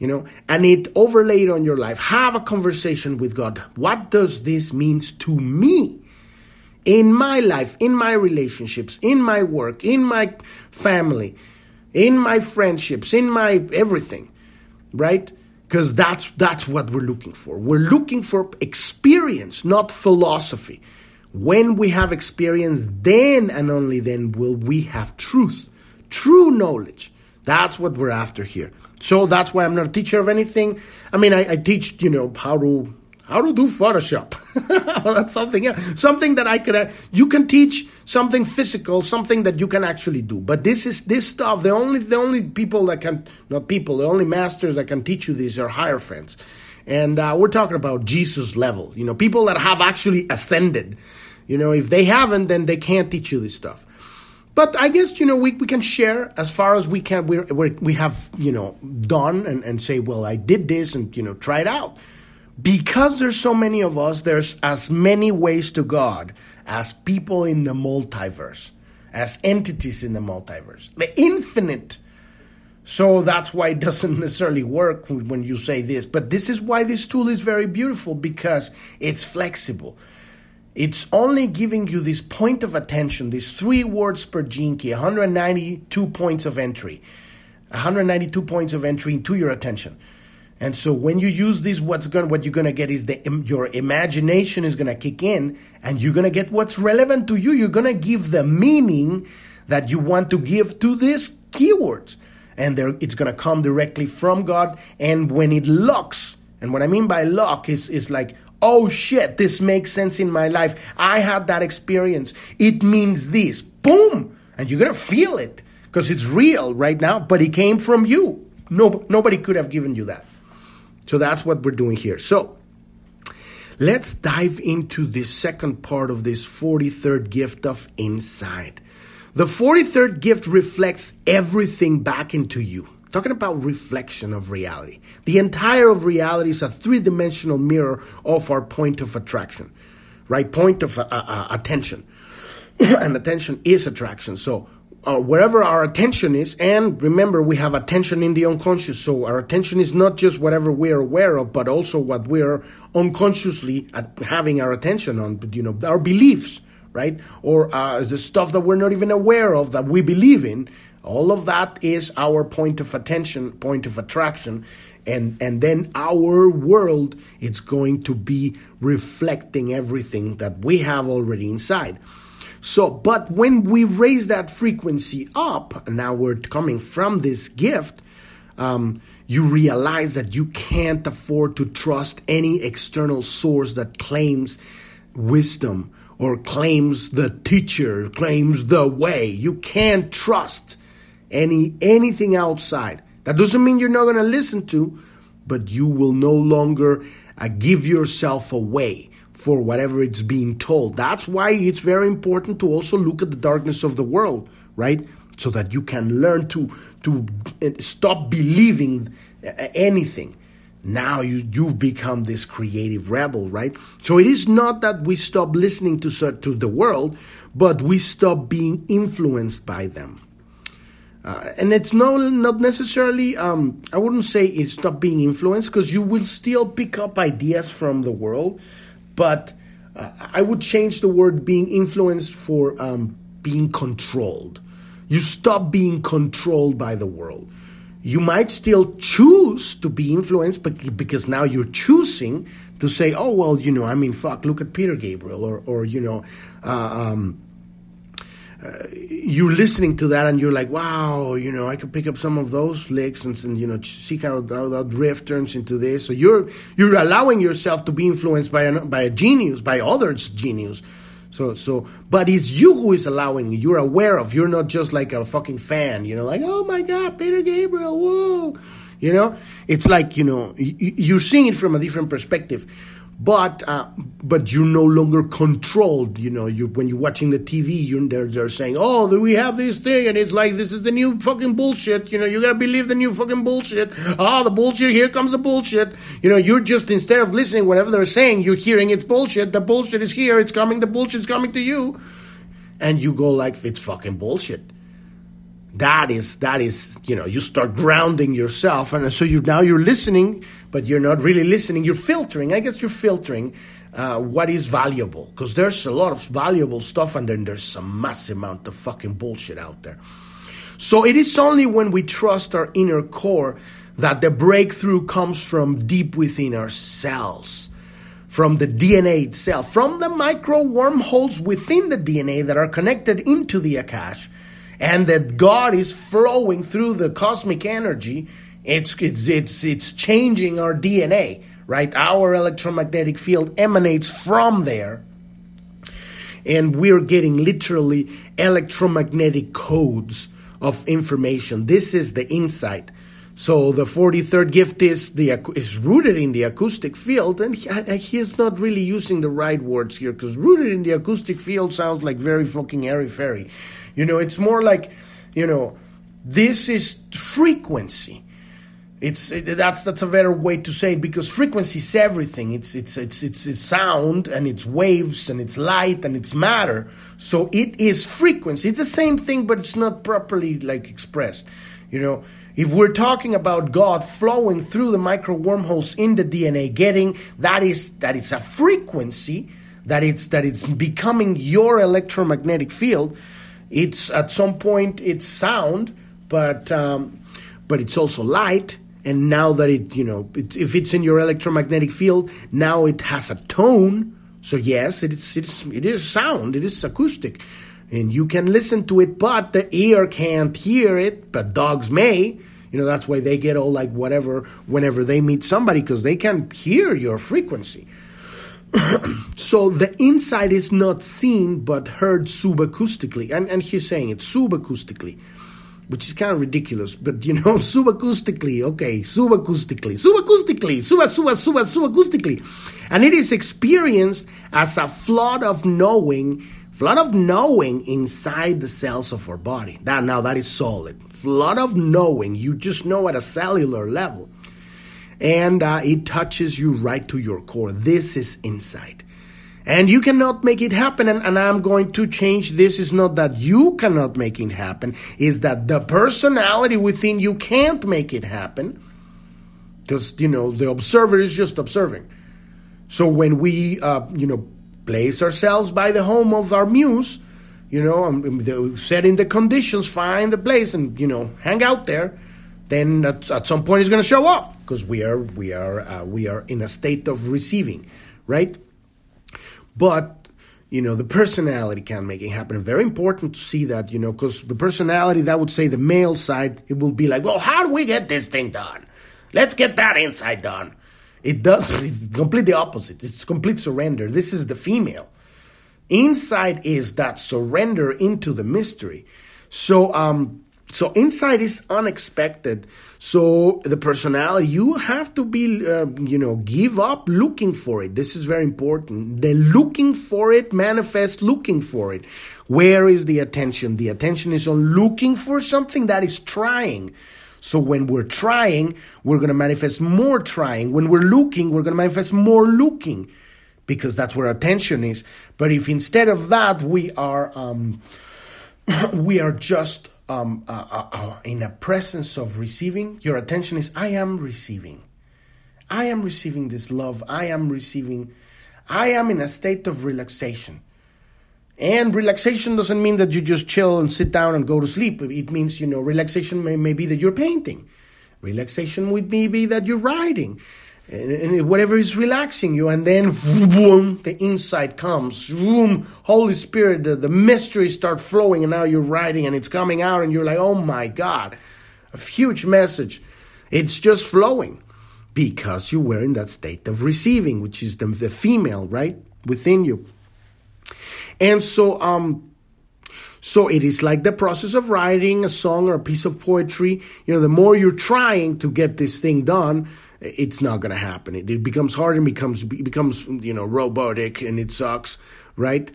you know, and it overlaid on your life. Have a conversation with God. What does this means to me? In my life, in my relationships, in my work, in my family, in my friendships, in my everything, right? Because that's that's what we're looking for. We're looking for experience, not philosophy. When we have experience, then and only then will we have truth, true knowledge. That's what we're after here. So that's why I'm not a teacher of anything. I mean, I, I teach, you know, how to how to do Photoshop. [laughs] that's something. Something that I could. Uh, you can teach something physical, something that you can actually do. But this is this stuff. The only the only people that can not people. The only masters that can teach you these are higher friends, and uh, we're talking about Jesus level. You know, people that have actually ascended. You know, if they haven't, then they can't teach you this stuff. But I guess you know we, we can share as far as we can. we we have you know done and, and say, well, I did this and you know try it out. Because there's so many of us, there's as many ways to God as people in the multiverse, as entities in the multiverse, the infinite. So that's why it doesn't necessarily work when you say this. But this is why this tool is very beautiful because it's flexible. It's only giving you this point of attention, these three words per gene key, 192 points of entry. 192 points of entry into your attention. And so when you use this, what's going what you're gonna get is the your imagination is gonna kick in, and you're gonna get what's relevant to you. You're gonna give the meaning that you want to give to these keywords, and it's gonna come directly from God. And when it locks, and what I mean by lock is is like, oh shit, this makes sense in my life. I had that experience. It means this. Boom, and you're gonna feel it because it's real right now. But it came from you. No, nobody could have given you that. So that's what we're doing here. So let's dive into the second part of this 43rd gift of insight. The 43rd gift reflects everything back into you. Talking about reflection of reality. The entire of reality is a three dimensional mirror of our point of attraction, right? Point of uh, uh, attention. [clears throat] and attention is attraction. So uh, wherever our attention is, and remember, we have attention in the unconscious. So our attention is not just whatever we are aware of, but also what we are unconsciously having our attention on. You know, our beliefs, right, or uh, the stuff that we're not even aware of that we believe in. All of that is our point of attention, point of attraction, and and then our world is going to be reflecting everything that we have already inside. So, but when we raise that frequency up, now we're coming from this gift, um, you realize that you can't afford to trust any external source that claims wisdom or claims the teacher, claims the way. You can't trust any anything outside. That doesn't mean you're not going to listen to, but you will no longer uh, give yourself away for whatever it's being told. That's why it's very important to also look at the darkness of the world, right? So that you can learn to to uh, stop believing uh, anything. Now you you've become this creative rebel, right? So it is not that we stop listening to to the world, but we stop being influenced by them. Uh, and it's no, not necessarily, um, I wouldn't say it's not being influenced because you will still pick up ideas from the world but uh, I would change the word being influenced for um, being controlled. You stop being controlled by the world. You might still choose to be influenced, but because now you're choosing to say, "Oh well, you know, I mean, fuck, look at Peter Gabriel," or, or you know, uh, um, uh, you're listening to that and you're like, wow, you know, I could pick up some of those licks and, and you know, see how, how that riff turns into this. So you're you're allowing yourself to be influenced by a, by a genius, by others' genius. So so, but it's you who is allowing. You're aware of. You're not just like a fucking fan. You know, like oh my god, Peter Gabriel, whoa. You know, it's like you know, you're seeing it from a different perspective but uh, but you're no longer controlled. You know, you when you're watching the TV, you're they're, they're saying, "Oh, we have this thing," and it's like this is the new fucking bullshit. You know, you gotta believe the new fucking bullshit. Oh, the bullshit! Here comes the bullshit. You know, you're just instead of listening whatever they're saying, you're hearing it's bullshit. The bullshit is here. It's coming. The bullshit's coming to you, and you go like, "It's fucking bullshit." That is that is you know you start grounding yourself and so you now you're listening but you're not really listening. You're filtering i guess you're filtering uh, what is valuable because there's a lot of valuable stuff and then there's a massive amount of fucking bullshit out there. So it is only when we trust our inner core that the breakthrough comes from deep within ourselves from the DNA itself, from the micro wormholes within the DNA that are connected into the Akash, and that God is flowing through the cosmic energy. It's, it's, it's, it's changing our DNA, right? Our electromagnetic field emanates from there. And we're getting literally electromagnetic codes of information. This is the insight. So the 43rd gift is the is rooted in the acoustic field, and he, he is not really using the right words here because rooted in the acoustic field sounds like very fucking airy fairy. You know, it's more like, you know, this is frequency. It's it, that's that's a better way to say it because frequency is everything. It's it's it's it's, it's sound and it's waves and it's light and it's matter. So it is frequency. It's the same thing, but it's not properly like expressed. You know, if we're talking about God flowing through the micro wormholes in the DNA, getting that is that it's a frequency that it's that it's becoming your electromagnetic field. It's at some point it's sound, but um, but it's also light. And now that it, you know, it, if it's in your electromagnetic field, now it has a tone. So yes, it's it's it is sound, it is acoustic, and you can listen to it, but the ear can't hear it. But dogs may. You know that's why they get all like whatever whenever they meet somebody because they can hear your frequency. [clears throat] so the inside is not seen but heard subacoustically, and and he's saying it subacoustically which is kind of ridiculous, but you know, [laughs] subacoustically, okay, subacoustically, subacoustically, suba, suba, suba, subacoustically. And it is experienced as a flood of knowing, flood of knowing inside the cells of our body. That now that is solid. Flood of knowing. You just know at a cellular level. And uh, it touches you right to your core. This is insight and you cannot make it happen and, and, i'm going to change this is not that you cannot make it happen is that the personality within you can't make it happen because you know the observer is just observing so when we uh, you know place ourselves by the home of our muse you know um, setting the conditions find the place and you know hang out there then at, at some point it's going to show up because we are we are uh, we are in a state of receiving right? But you know the personality can make it happen. Very important to see that you know because the personality that would say the male side it will be like well how do we get this thing done? Let's get that inside done it does it's completely opposite it's complete surrender this is the female inside is that surrender into the mystery so um so insight is unexpected. So the personality, you have to be, uh, you know, give up looking for it. This is very important. The looking for it manifest looking for it. Where is the attention? The attention is on looking for something that is trying. So when we're trying, we're going to manifest more trying. When we're looking, we're going to manifest more looking because that's where attention is. But if instead of that, we are, um, [coughs] we are just um, uh, uh, uh, in a presence of receiving, your attention is, I am receiving. I am receiving this love. I am receiving. I am in a state of relaxation. And relaxation doesn't mean that you just chill and sit down and go to sleep. It means, you know, relaxation may, may be that you're painting. Relaxation would be, that you're writing and whatever is relaxing you, and then boom, the insight comes. Boom, Holy Spirit, the, the mysteries start flowing, and now you're writing, and it's coming out, and you're like, oh my God, a huge message. It's just flowing because you were in that state of receiving, which is the, the female, right, within you. And so, um, so it is like the process of writing a song or a piece of poetry. You know, the more you're trying to get this thing done, it's not going to happen. It, it, becomes hard and becomes becomes you know robotic and it sucks, right?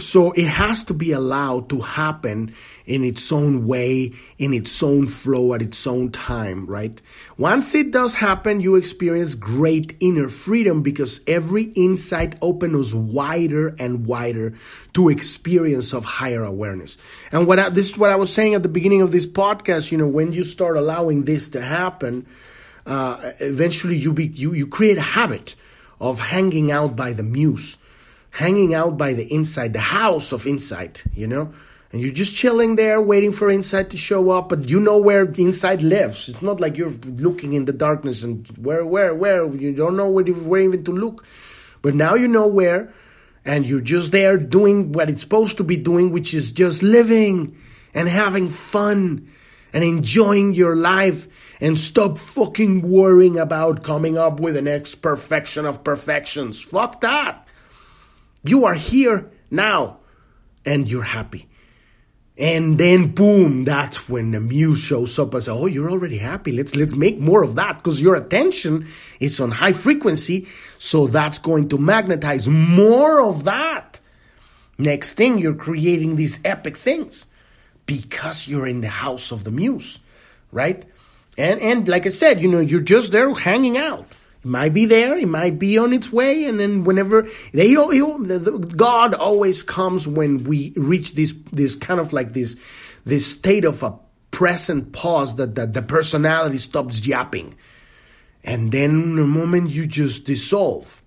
So it has to be allowed to happen in its own way, in its own flow, at its own time, right? Once it does happen, you experience great inner freedom because every insight opens wider and wider to experience of higher awareness. And what I, this is what I was saying at the beginning of this podcast. You know, when you start allowing this to happen, uh, eventually you, be, you, you create a habit of hanging out by the muse, hanging out by the inside, the house of insight, you know? And you're just chilling there waiting for insight to show up, but you know where insight lives. It's not like you're looking in the darkness and where, where, where, you don't know where, where even to look. But now you know where, and you're just there doing what it's supposed to be doing, which is just living and having fun and enjoying your life and stop fucking worrying about coming up with the next perfection of perfections. Fuck that. You are here now and you're happy. And then boom, that's when the muse shows up says, Oh, you're already happy. Let's let's make more of that because your attention is on high frequency. So that's going to magnetize more of that. Next thing, you're creating these epic things because you're in the house of the muse, right? And and like I said, you know, you're just there hanging out. It might be there, it might be on its way, and then whenever they, God always comes when we reach this this kind of like this this state of a present pause that, that the personality stops yapping, and then the moment you just dissolve,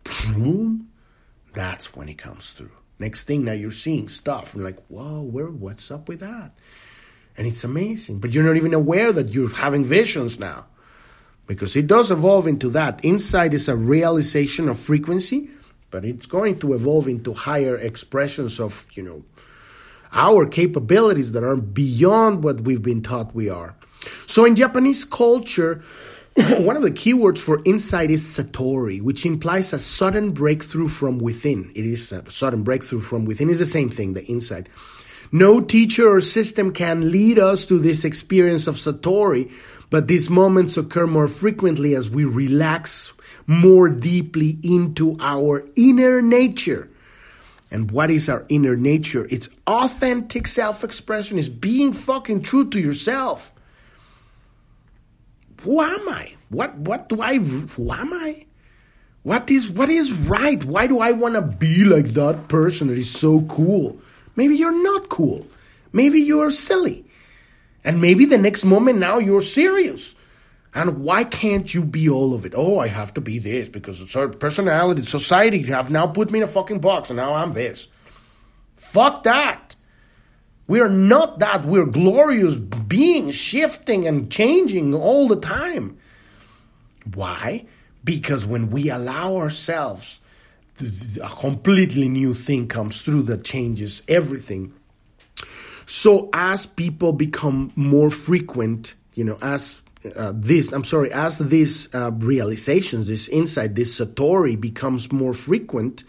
that's when it comes through. Next thing now you're seeing stuff and like, whoa, where what's up with that? And it's amazing. But you're not even aware that you're having visions now. Because it does evolve into that. Insight is a realization of frequency, but it's going to evolve into higher expressions of, you know, our capabilities that are beyond what we've been taught we are. So in Japanese culture, [coughs] one of the keywords for insight is satori, which implies a sudden breakthrough from within. It is a sudden breakthrough from within is the same thing, the insight. No teacher or system can lead us to this experience of satori, but these moments occur more frequently as we relax more deeply into our inner nature. And what is our inner nature? It's authentic self expression, it's being fucking true to yourself. Who am I? What what do I who am I? What is what is right? Why do I want to be like that person that is so cool? Maybe you're not cool. Maybe you're silly. And maybe the next moment now you're serious. And why can't you be all of it? Oh, I have to be this because it's our personality, society have now put me in a fucking box and now I'm this. Fuck that. We are not that. We're glorious beings shifting and changing all the time. Why? Because when we allow ourselves, a completely new thing comes through that changes everything. So as people become more frequent, you know, as uh, this, I'm sorry, as these uh, realizations, this insight, this satori becomes more frequent,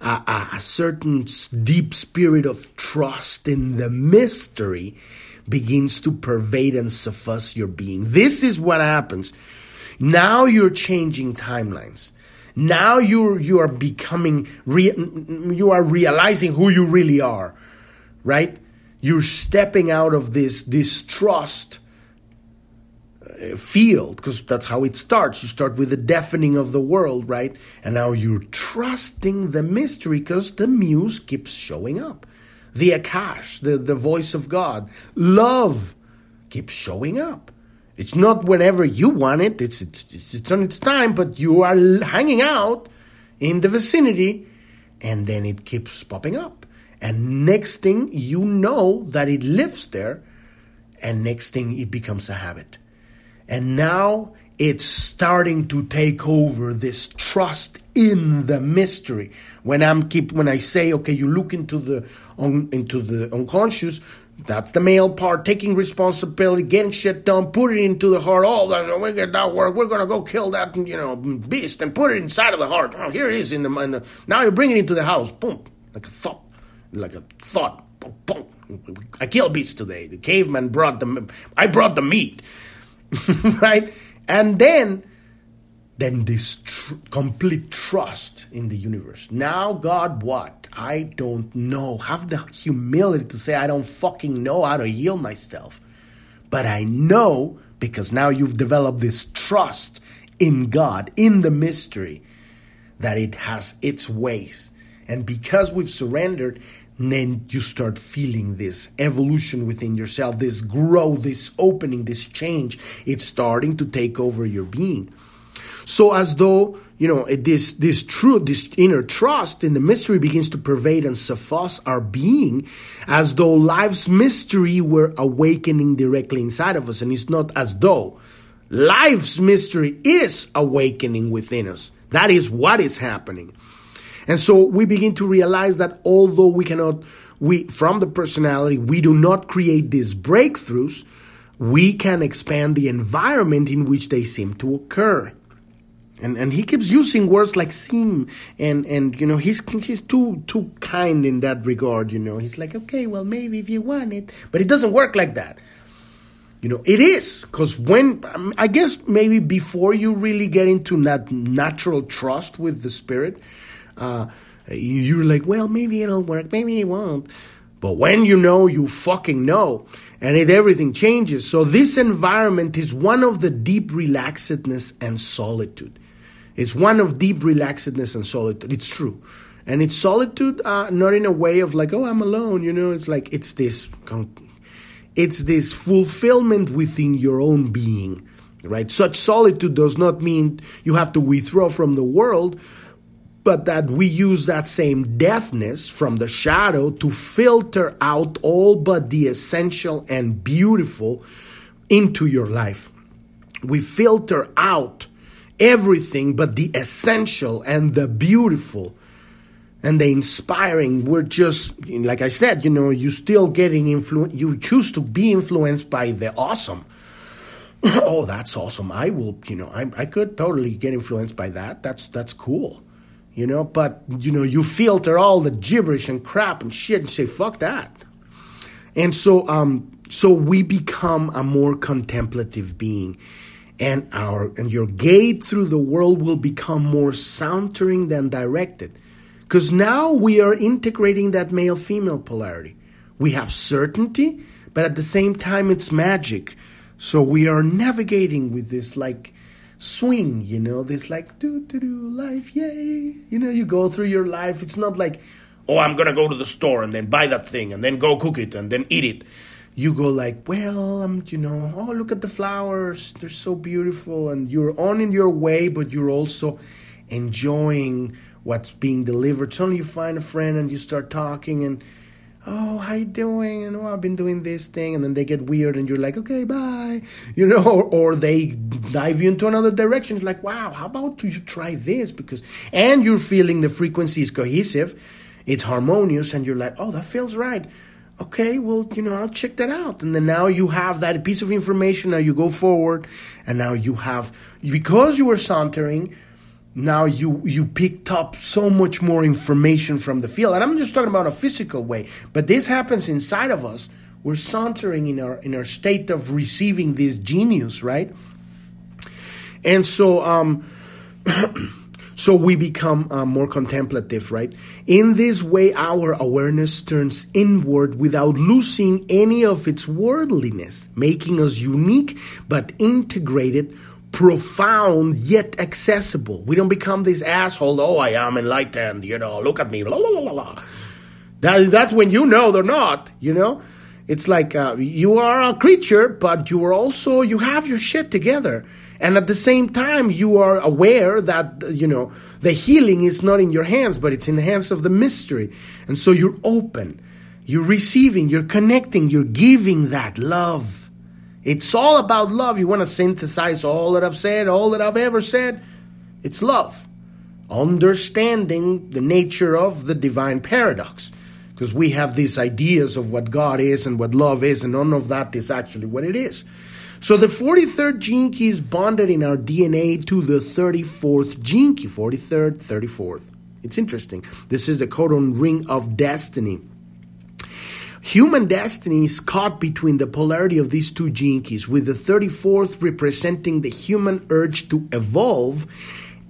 uh, a certain deep spirit of trust in the mystery begins to pervade and suffuse your being. This is what happens. Now you're changing timelines. Now you're you are becoming re- you are realizing who you really are, right? You're stepping out of this distrust uh, field because that's how it starts. You start with the deafening of the world, right? And now you're trusting the mystery because the muse keeps showing up. The Akash, the, the voice of God, love keeps showing up. It's not whenever you want it, it's, it's, it's on its time, but you are hanging out in the vicinity and then it keeps popping up. And next thing you know that it lives there, and next thing it becomes a habit. And now it's starting to take over this trust in the mystery. When I'm keep when I say, okay, you look into the on, into the unconscious, that's the male part, taking responsibility, getting shit done, put it into the heart. Oh, that we get that work. We're gonna go kill that you know beast and put it inside of the heart. Oh, here it is in the, in the now you bring it into the house. Boom, like a thought, like a thought. Boom, boom. I killed beasts today. The caveman brought the I brought the meat, [laughs] right? And then then this tr- complete trust in the universe. Now, God, what? I don't know. Have the humility to say, I don't fucking know how to heal myself. But I know because now you've developed this trust in God, in the mystery, that it has its ways. And because we've surrendered, then you start feeling this evolution within yourself, this growth, this opening, this change. It's starting to take over your being. So as though, you know, this, this truth, this inner trust in the mystery begins to pervade and suffuse our being as though life's mystery were awakening directly inside of us. And it's not as though life's mystery is awakening within us. That is what is happening. And so we begin to realize that although we cannot, we, from the personality, we do not create these breakthroughs, we can expand the environment in which they seem to occur and and he keeps using words like seem and and you know he's he's too too kind in that regard you know. He's like okay well maybe if you want it. But it doesn't work like that. You know it is because when um, i guess maybe before you really get into that natural trust with the spirit uh, you're like well maybe it'll work maybe it won't. But when you know you fucking know and it everything changes. So this environment is one of the deep relaxedness and solitude it's one of deep relaxedness and solitude. It's true. And it's solitude, uh, not in a way of like, oh, I'm alone, you know, it's like, it's this, it's this fulfillment within your own being, right? Such solitude does not mean you have to withdraw from the world, but that we use that same deafness from the shadow to filter out all but the essential and beautiful into your life. we filter out everything but the essential and the beautiful and the inspiring. We're just like i said you know you still getting influence you choose to be influenced by the awesome. [coughs] Oh that's awesome. I will you know I, I could totally get influenced by that. That's that's cool you know but you know you filter all the gibberish and crap and shit and say fuck that. And so um so we become a more contemplative being and our and your gait through the world will become more sauntering than directed. Because now we are integrating that male female polarity. We have certainty but at the same time it's magic. So we are navigating with this like swing you know this like do do do life yay. You know you go through your life. It's not like oh i'm gonna go to the store and then buy that thing and then go cook it and then eat it you go like, well, um, you know, oh, look at the flowers. They're so beautiful. And you're on in your way, but you're also enjoying what's being delivered. Suddenly you find a friend and you start talking and, oh, how you doing? And, oh, I've been doing this thing. And then they get weird and you're like, okay, bye. [laughs] You know, or, or they dive you into another direction. It's like, wow, how about you try this? Because, and you're feeling the frequency is cohesive. It's harmonious and you're like, oh, that feels right okay, well, you know, I'll check that out. And then now you have that piece of information. Now you go forward, and now you have because you were sauntering. Now you you picked up so much more information from the field, and I'm just talking about a physical way. But this happens inside of us. We're sauntering in our in our state of receiving this genius, right? And so, um, [clears throat] so we become uh, more contemplative, right? In this way, our awareness turns inward without losing any of its worldliness, making us unique but integrated, profound yet accessible. We don't become this asshole, oh, I am enlightened, you know, look at me, la la la la. la. That, that's when you know they're not, you know? It's like uh, you are a creature, but you are also, you have your shit together and at the same time you are aware that you know the healing is not in your hands but it's in the hands of the mystery. And so you're open. You're receiving. You're connecting. You're giving that love. It's all about love. You want to synthesize all that i've said all that i've ever said? It's love. Understanding the nature of the divine paradox. Because we have these ideas of what god is and what love is and none of that is actually what it is so the 43rd gene key is bonded in our DNA to the 34th gene key, 43rd, 34th. It's interesting. This is the codon ring of destiny. Human destiny is caught between the polarity of these two gene keys, with the 34th representing the human urge to evolve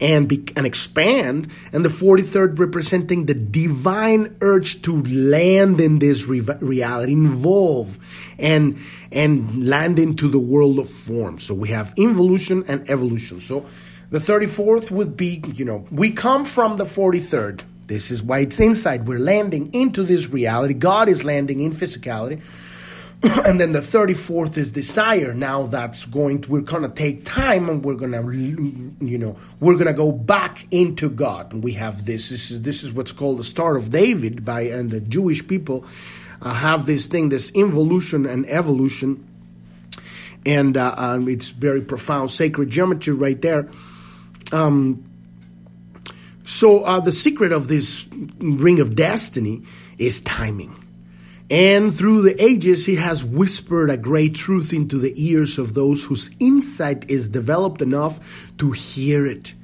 and be, and expand, and the 43rd representing the divine urge to land in this re- reality, involve, and and land into the world of form. So we have involution and evolution. So the 34th would be, you know, we come from the 43rd. This is why it's inside. We're landing into this reality. God is landing in physicality. [clears throat] and then the 34th is desire. Now that's going to we're going to take time and we're going to you know we're going to go back into god. And we have this this is this is what's called the star of david by and the jewish people uh, have this thing this involution and evolution. And uh, um, it's very profound sacred geometry right there. Um, so uh, the secret of this ring of destiny is timing and through the ages, he has whispered a great truth into the ears of those whose insight is developed enough to hear it.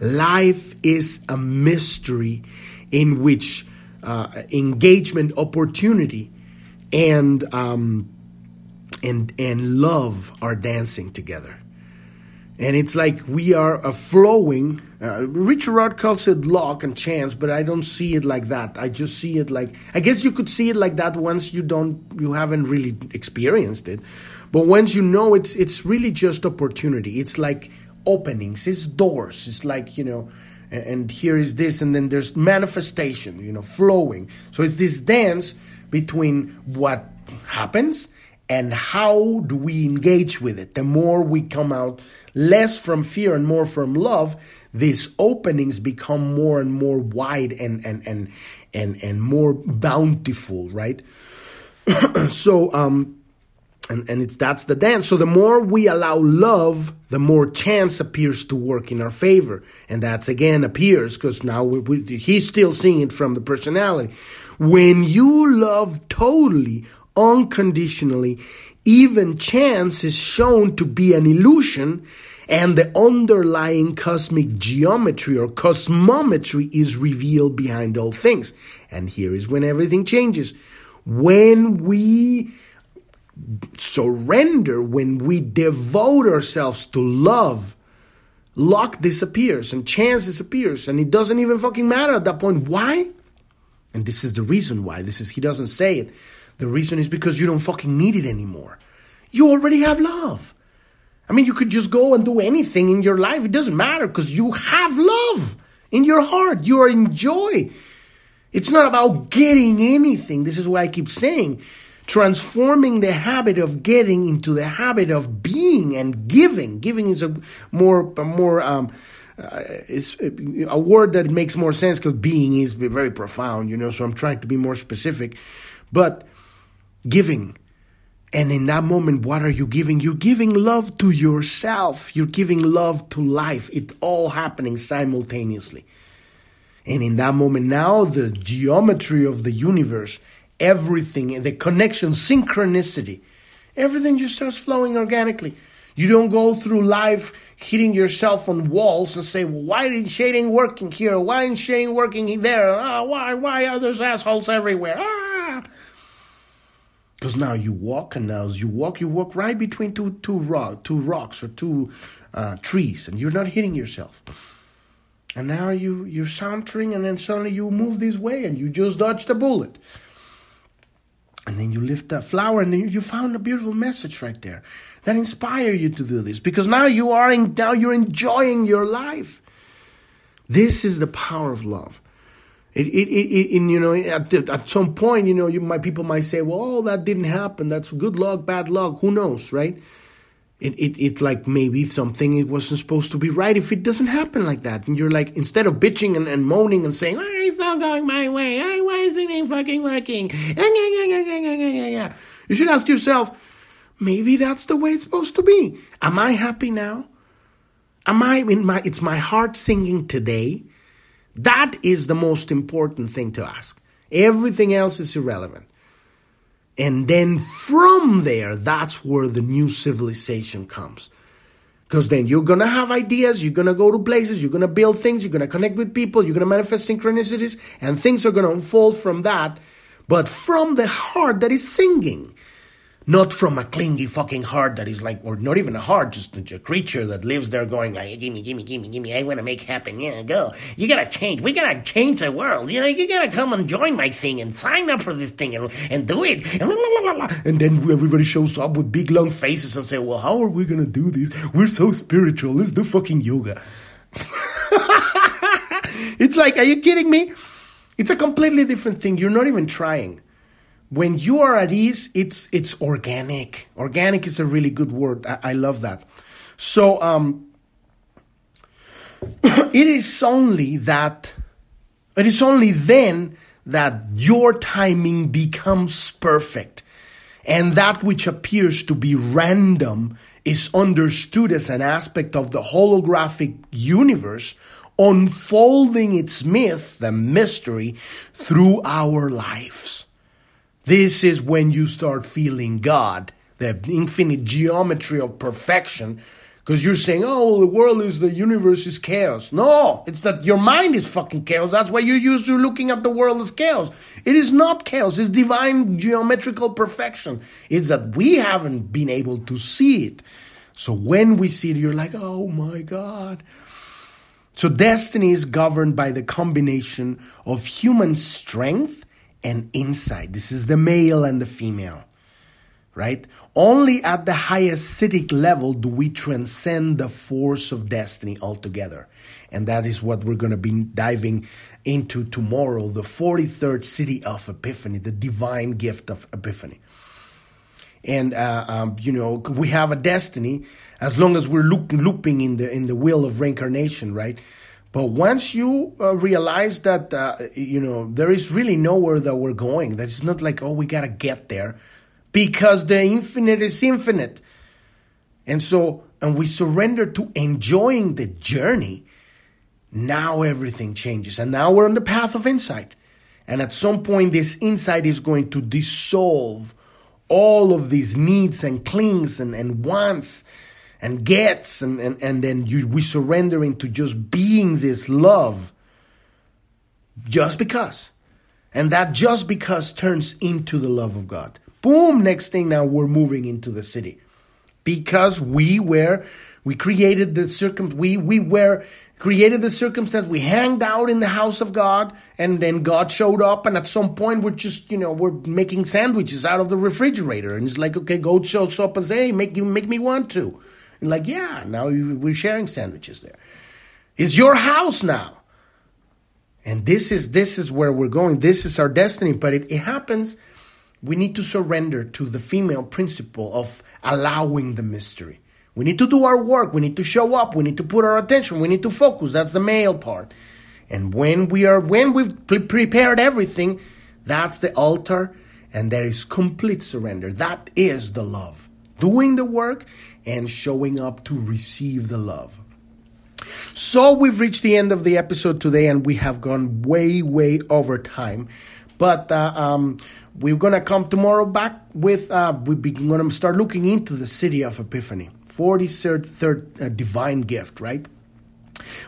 Life is a mystery in which uh, engagement, opportunity, and um, and and love are dancing together and it's like we are a flowing. Uh, Richard Rudd calls it luck and chance, but I don't see it like that. I just see it like I guess you could see it like that once you don't you haven't really experienced it, but once you know it's it's really just opportunity. It's like openings, it's doors. It's like you know, and, and here is this, and then there's manifestation. You know, flowing. So it's this dance between what happens and how do we engage with it. The more we come out less from fear and more from love, these openings become more and more wide and and and and, and more bountiful, right? [clears throat] so um and and it's that's the dance. So the more we allow love the more chance appears to work in our favor. And that's again appears because now we, we, he's still seeing it from the personality. When you love totally unconditionally even chance is shown to be an illusion and the underlying cosmic geometry or cosmometry is revealed behind all things and here is when everything changes when we surrender, when we devote ourselves to love, luck disappears and chance disappears and it doesn't even fucking matter at that point. Why? And this is the reason why. This is he doesn't say it. The reason is because you don't fucking need it anymore. You already have love. I mean, you could just go and do anything in your life. It doesn't matter because you have love in your heart. You are in joy. It's not about getting anything. This is why I keep saying transforming the habit of getting into the habit of being and giving. Giving is a more a more um, uh, is a word that makes more sense because being is very profound, you know. So I'm trying to be more specific, but giving. And in that moment, what are you giving? You're giving love to yourself. You're giving love to life. It's all happening simultaneously. And in that moment, now the geometry of the universe everything, the connection, synchronicity, everything just starts flowing organically. You don't go through life hitting yourself on walls and say, well, why is shading working here? Why is shading working there? Ah, why, why are there assholes everywhere? Ah! Because now you walk, and now as you walk, you walk right between two, two, rock, two rocks or two uh, trees, and you're not hitting yourself. And now you, you're sauntering, and then suddenly you move this way, and you just dodged a bullet. And then you lift that flower and then you found a beautiful message right there that inspire you to do this. Because now you are in, now you're enjoying your life. This is the power of love it, it, it, it you know at, at some point you know you my people might say well oh, that didn't happen. That's good luck bad luck. Who knows right? It, it it's like maybe something it wasn't supposed to be right. If it doesn't happen like that and you're like instead of bitching and, and moaning and saying oh, it's not going my way. Why isn't it fucking working? You should ask yourself maybe that's the way it's supposed to be. Am i happy now? Am i in my it's my heart singing today that is the most important thing to ask. Everything else is irrelevant. And then from there, that's where the new civilization comes. Because then you're going to have ideas, you're going to go to places, you're going to build things, you're going to connect with people, you're going to manifest synchronicities, and things are going to unfold from that, but from the heart that is singing not from a clingy fucking heart that is like, or not even a heart, just a creature that lives there going like, gimme, gimme, gimme, gimme, I want to make happen, yeah, go. You gotta change, we gotta change the world, you know, you gotta come and join my thing and sign up for this thing and, and do it. And then everybody shows up with big long faces and say, well, how are we gonna do this? We're so spiritual, let's do fucking yoga. [laughs] it's like, are you kidding me? It's a completely different thing. You're not even trying when you are at ease, it's it's organic. Organic is a really good word. I, I love that. So um, [clears throat] it is only that it is only then that your timing becomes perfect, and that which appears to be random is understood as an aspect of the holographic universe unfolding its myth, the mystery, through our lives. This is when you start feeling God, the infinite geometry of perfection, because you're saying, oh, the world is, the universe is chaos. No, it's that your mind is fucking chaos. That's why you're used to looking at the world as chaos. It is not chaos, it's divine geometrical perfection. It's that we haven't been able to see it. So when we see it, you're like, oh my God. So destiny is governed by the combination of human strength and inside. This is the male and the female, right? Only at the highest Siddhic level do we transcend the force of destiny altogether. And that is what we're going to be diving into tomorrow the 43rd Siddhi of Epiphany, the divine gift of Epiphany. And, uh, um, you know, we have a destiny as long as we're loop- looping in the, in the wheel of reincarnation, right? But once you uh, realize that, uh, you know, there is really nowhere that we're going, that it's not like, oh, we got to get there. because the infinite is infinite. And so, and we surrender to enjoying the journey, now everything changes. And now we're on the path of insight. And at some point, this insight is going to dissolve all of these needs and clings and, and wants and gets. And, and, and then you, we surrender into just being this love just because. And that just because turns into the love of God. Boom, next thing now we're moving into the Siddhi. Because we were, we created the circum, we, we were, created the circumstance. We hanged out in the house of God, and then God showed up. And at some point, we're just, you know, we're making sandwiches out of the refrigerator, and it's like, okay, God shows up and say, "Hey, make you make me want to." And like, yeah, now we're sharing sandwiches there. It's your house now, and this is this is where we're going. This is our destiny. But it, it happens. We need to surrender to the female principle of allowing the mystery. We need to do our work. We need to show up. We need to put our attention. We need to focus. That's the male part. And when we are, when we've prepared everything, that's the altar, and there is complete surrender. That is the love. Doing the work and showing up to receive the love. So we've reached the end of the episode today, and we have gone way, way over time. But uh, um, we're gonna come tomorrow back with uh, we're gonna start looking into the Siddhi of Epiphany. 43rd third, uh, divine gift, right?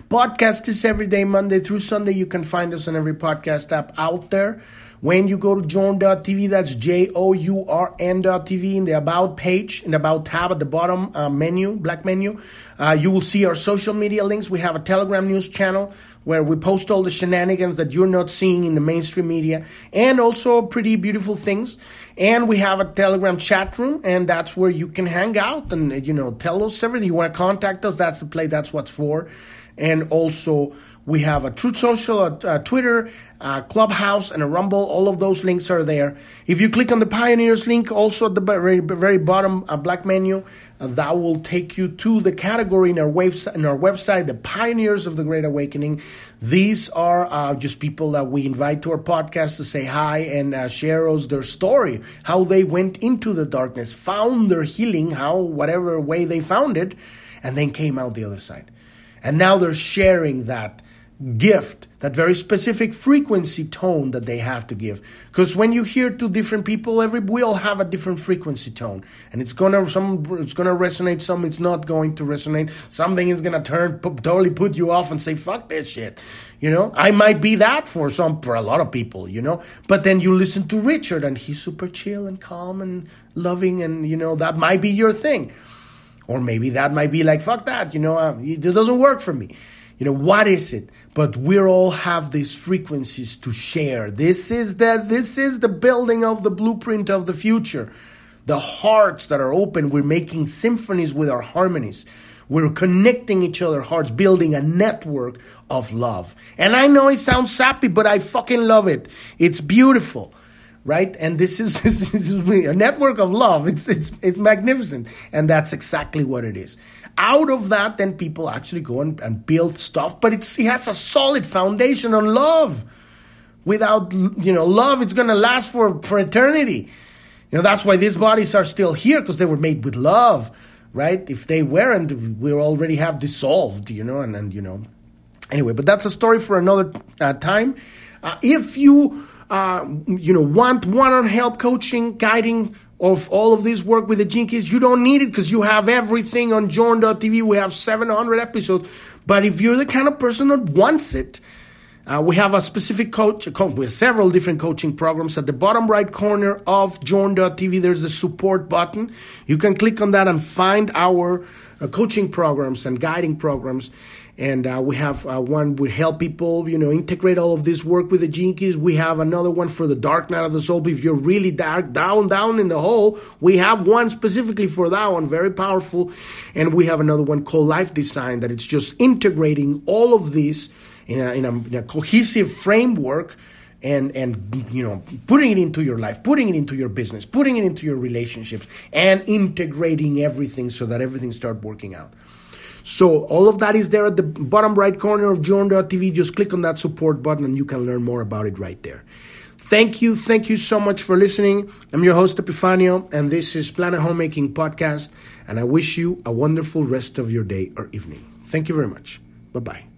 Podcast is every day, Monday through Sunday. You can find us on every podcast app out there. When you go to journ.tv, that's J O U R N.tv in the About page, in the About tab at the bottom uh, menu, black menu, uh, you will see our social media links. We have a Telegram news channel where we post all the shenanigans that you're not seeing in the mainstream media and also pretty beautiful things. And we have a Telegram chat room, and that's where you can hang out and, you know, tell us everything. You want to contact us, that's the play, that's what's for. And also, we have a Truth Social, a, a Twitter, a Clubhouse, and a Rumble. All of those links are there. If you click on the Pioneers link, also at the very, very bottom uh, black menu, uh, that will take you to the category in our, website, in our website, the Pioneers of the Great Awakening. These are uh, just people that we invite to our podcast to say hi and uh, share us their story, how they went into the darkness, found their healing, how whatever way they found it, and then came out the other side. And now they're sharing that gift, that very specific frequency tone that they have to give. Because when you hear two different people, every we all have a different frequency tone, and it's gonna some it's gonna resonate, some it's not going to resonate. Something is gonna turn totally put you off and say fuck this shit. You know, I might be that for some for a lot of people. You know, but then you listen to Richard, and he's super chill and calm and loving, and you know that might be your thing. Or maybe that might be like, fuck that, you know, uh, it doesn't work for me. You know, what is it? But we all have these frequencies to share. This is the, this is the building of the blueprint of the future. The hearts that are open, we're making symphonies with our harmonies. We're connecting each other hearts, building a network of love. And I know it sounds sappy, but I fucking love it. It's beautiful right? And this is, [laughs] this is a network of love. It's, it's, it's magnificent. And that's exactly what it is. Out of that, then people actually go and, and build stuff, but it's, it has a solid foundation on love. Without, you know, love, it's going to last for, for eternity. You know, that's why these bodies are still here because they were made with love, right? If they weren't, we already have dissolved, you know, and, and you know. Anyway, but that's a story for another uh, time. Uh, if you uh, you know, want one-on help coaching, guiding of all of this work with the Keys, you don't need it because you have everything on Journ.tv. We have 700 episodes. But if you're the kind of person that wants it, uh, we have a specific coach, with several different coaching programs. At the bottom right corner of Journ.tv, there's the support button. You can click on that and find our uh, coaching programs and guiding programs and uh, we have uh, one we help people you know integrate all of this work with the keys we have another one for the dark night of the soul. If you're really dark down down in the hole we have one specifically for that one very powerful. And we have another one called life design that it's just integrating all of this in a, in a, in a cohesive framework and and you know putting it into your life putting it into your business putting it into your relationships and integrating everything so that everything start working out so all of that is there at the bottom right corner of Journ.tv. Just click on that support button and you can learn more about it right there. Thank you, thank you so much for listening. I'm your host, Epifanio, and this is Planet Homecoming Podcast. And I wish you a wonderful rest of your day or evening. Thank you very much. Bye bye.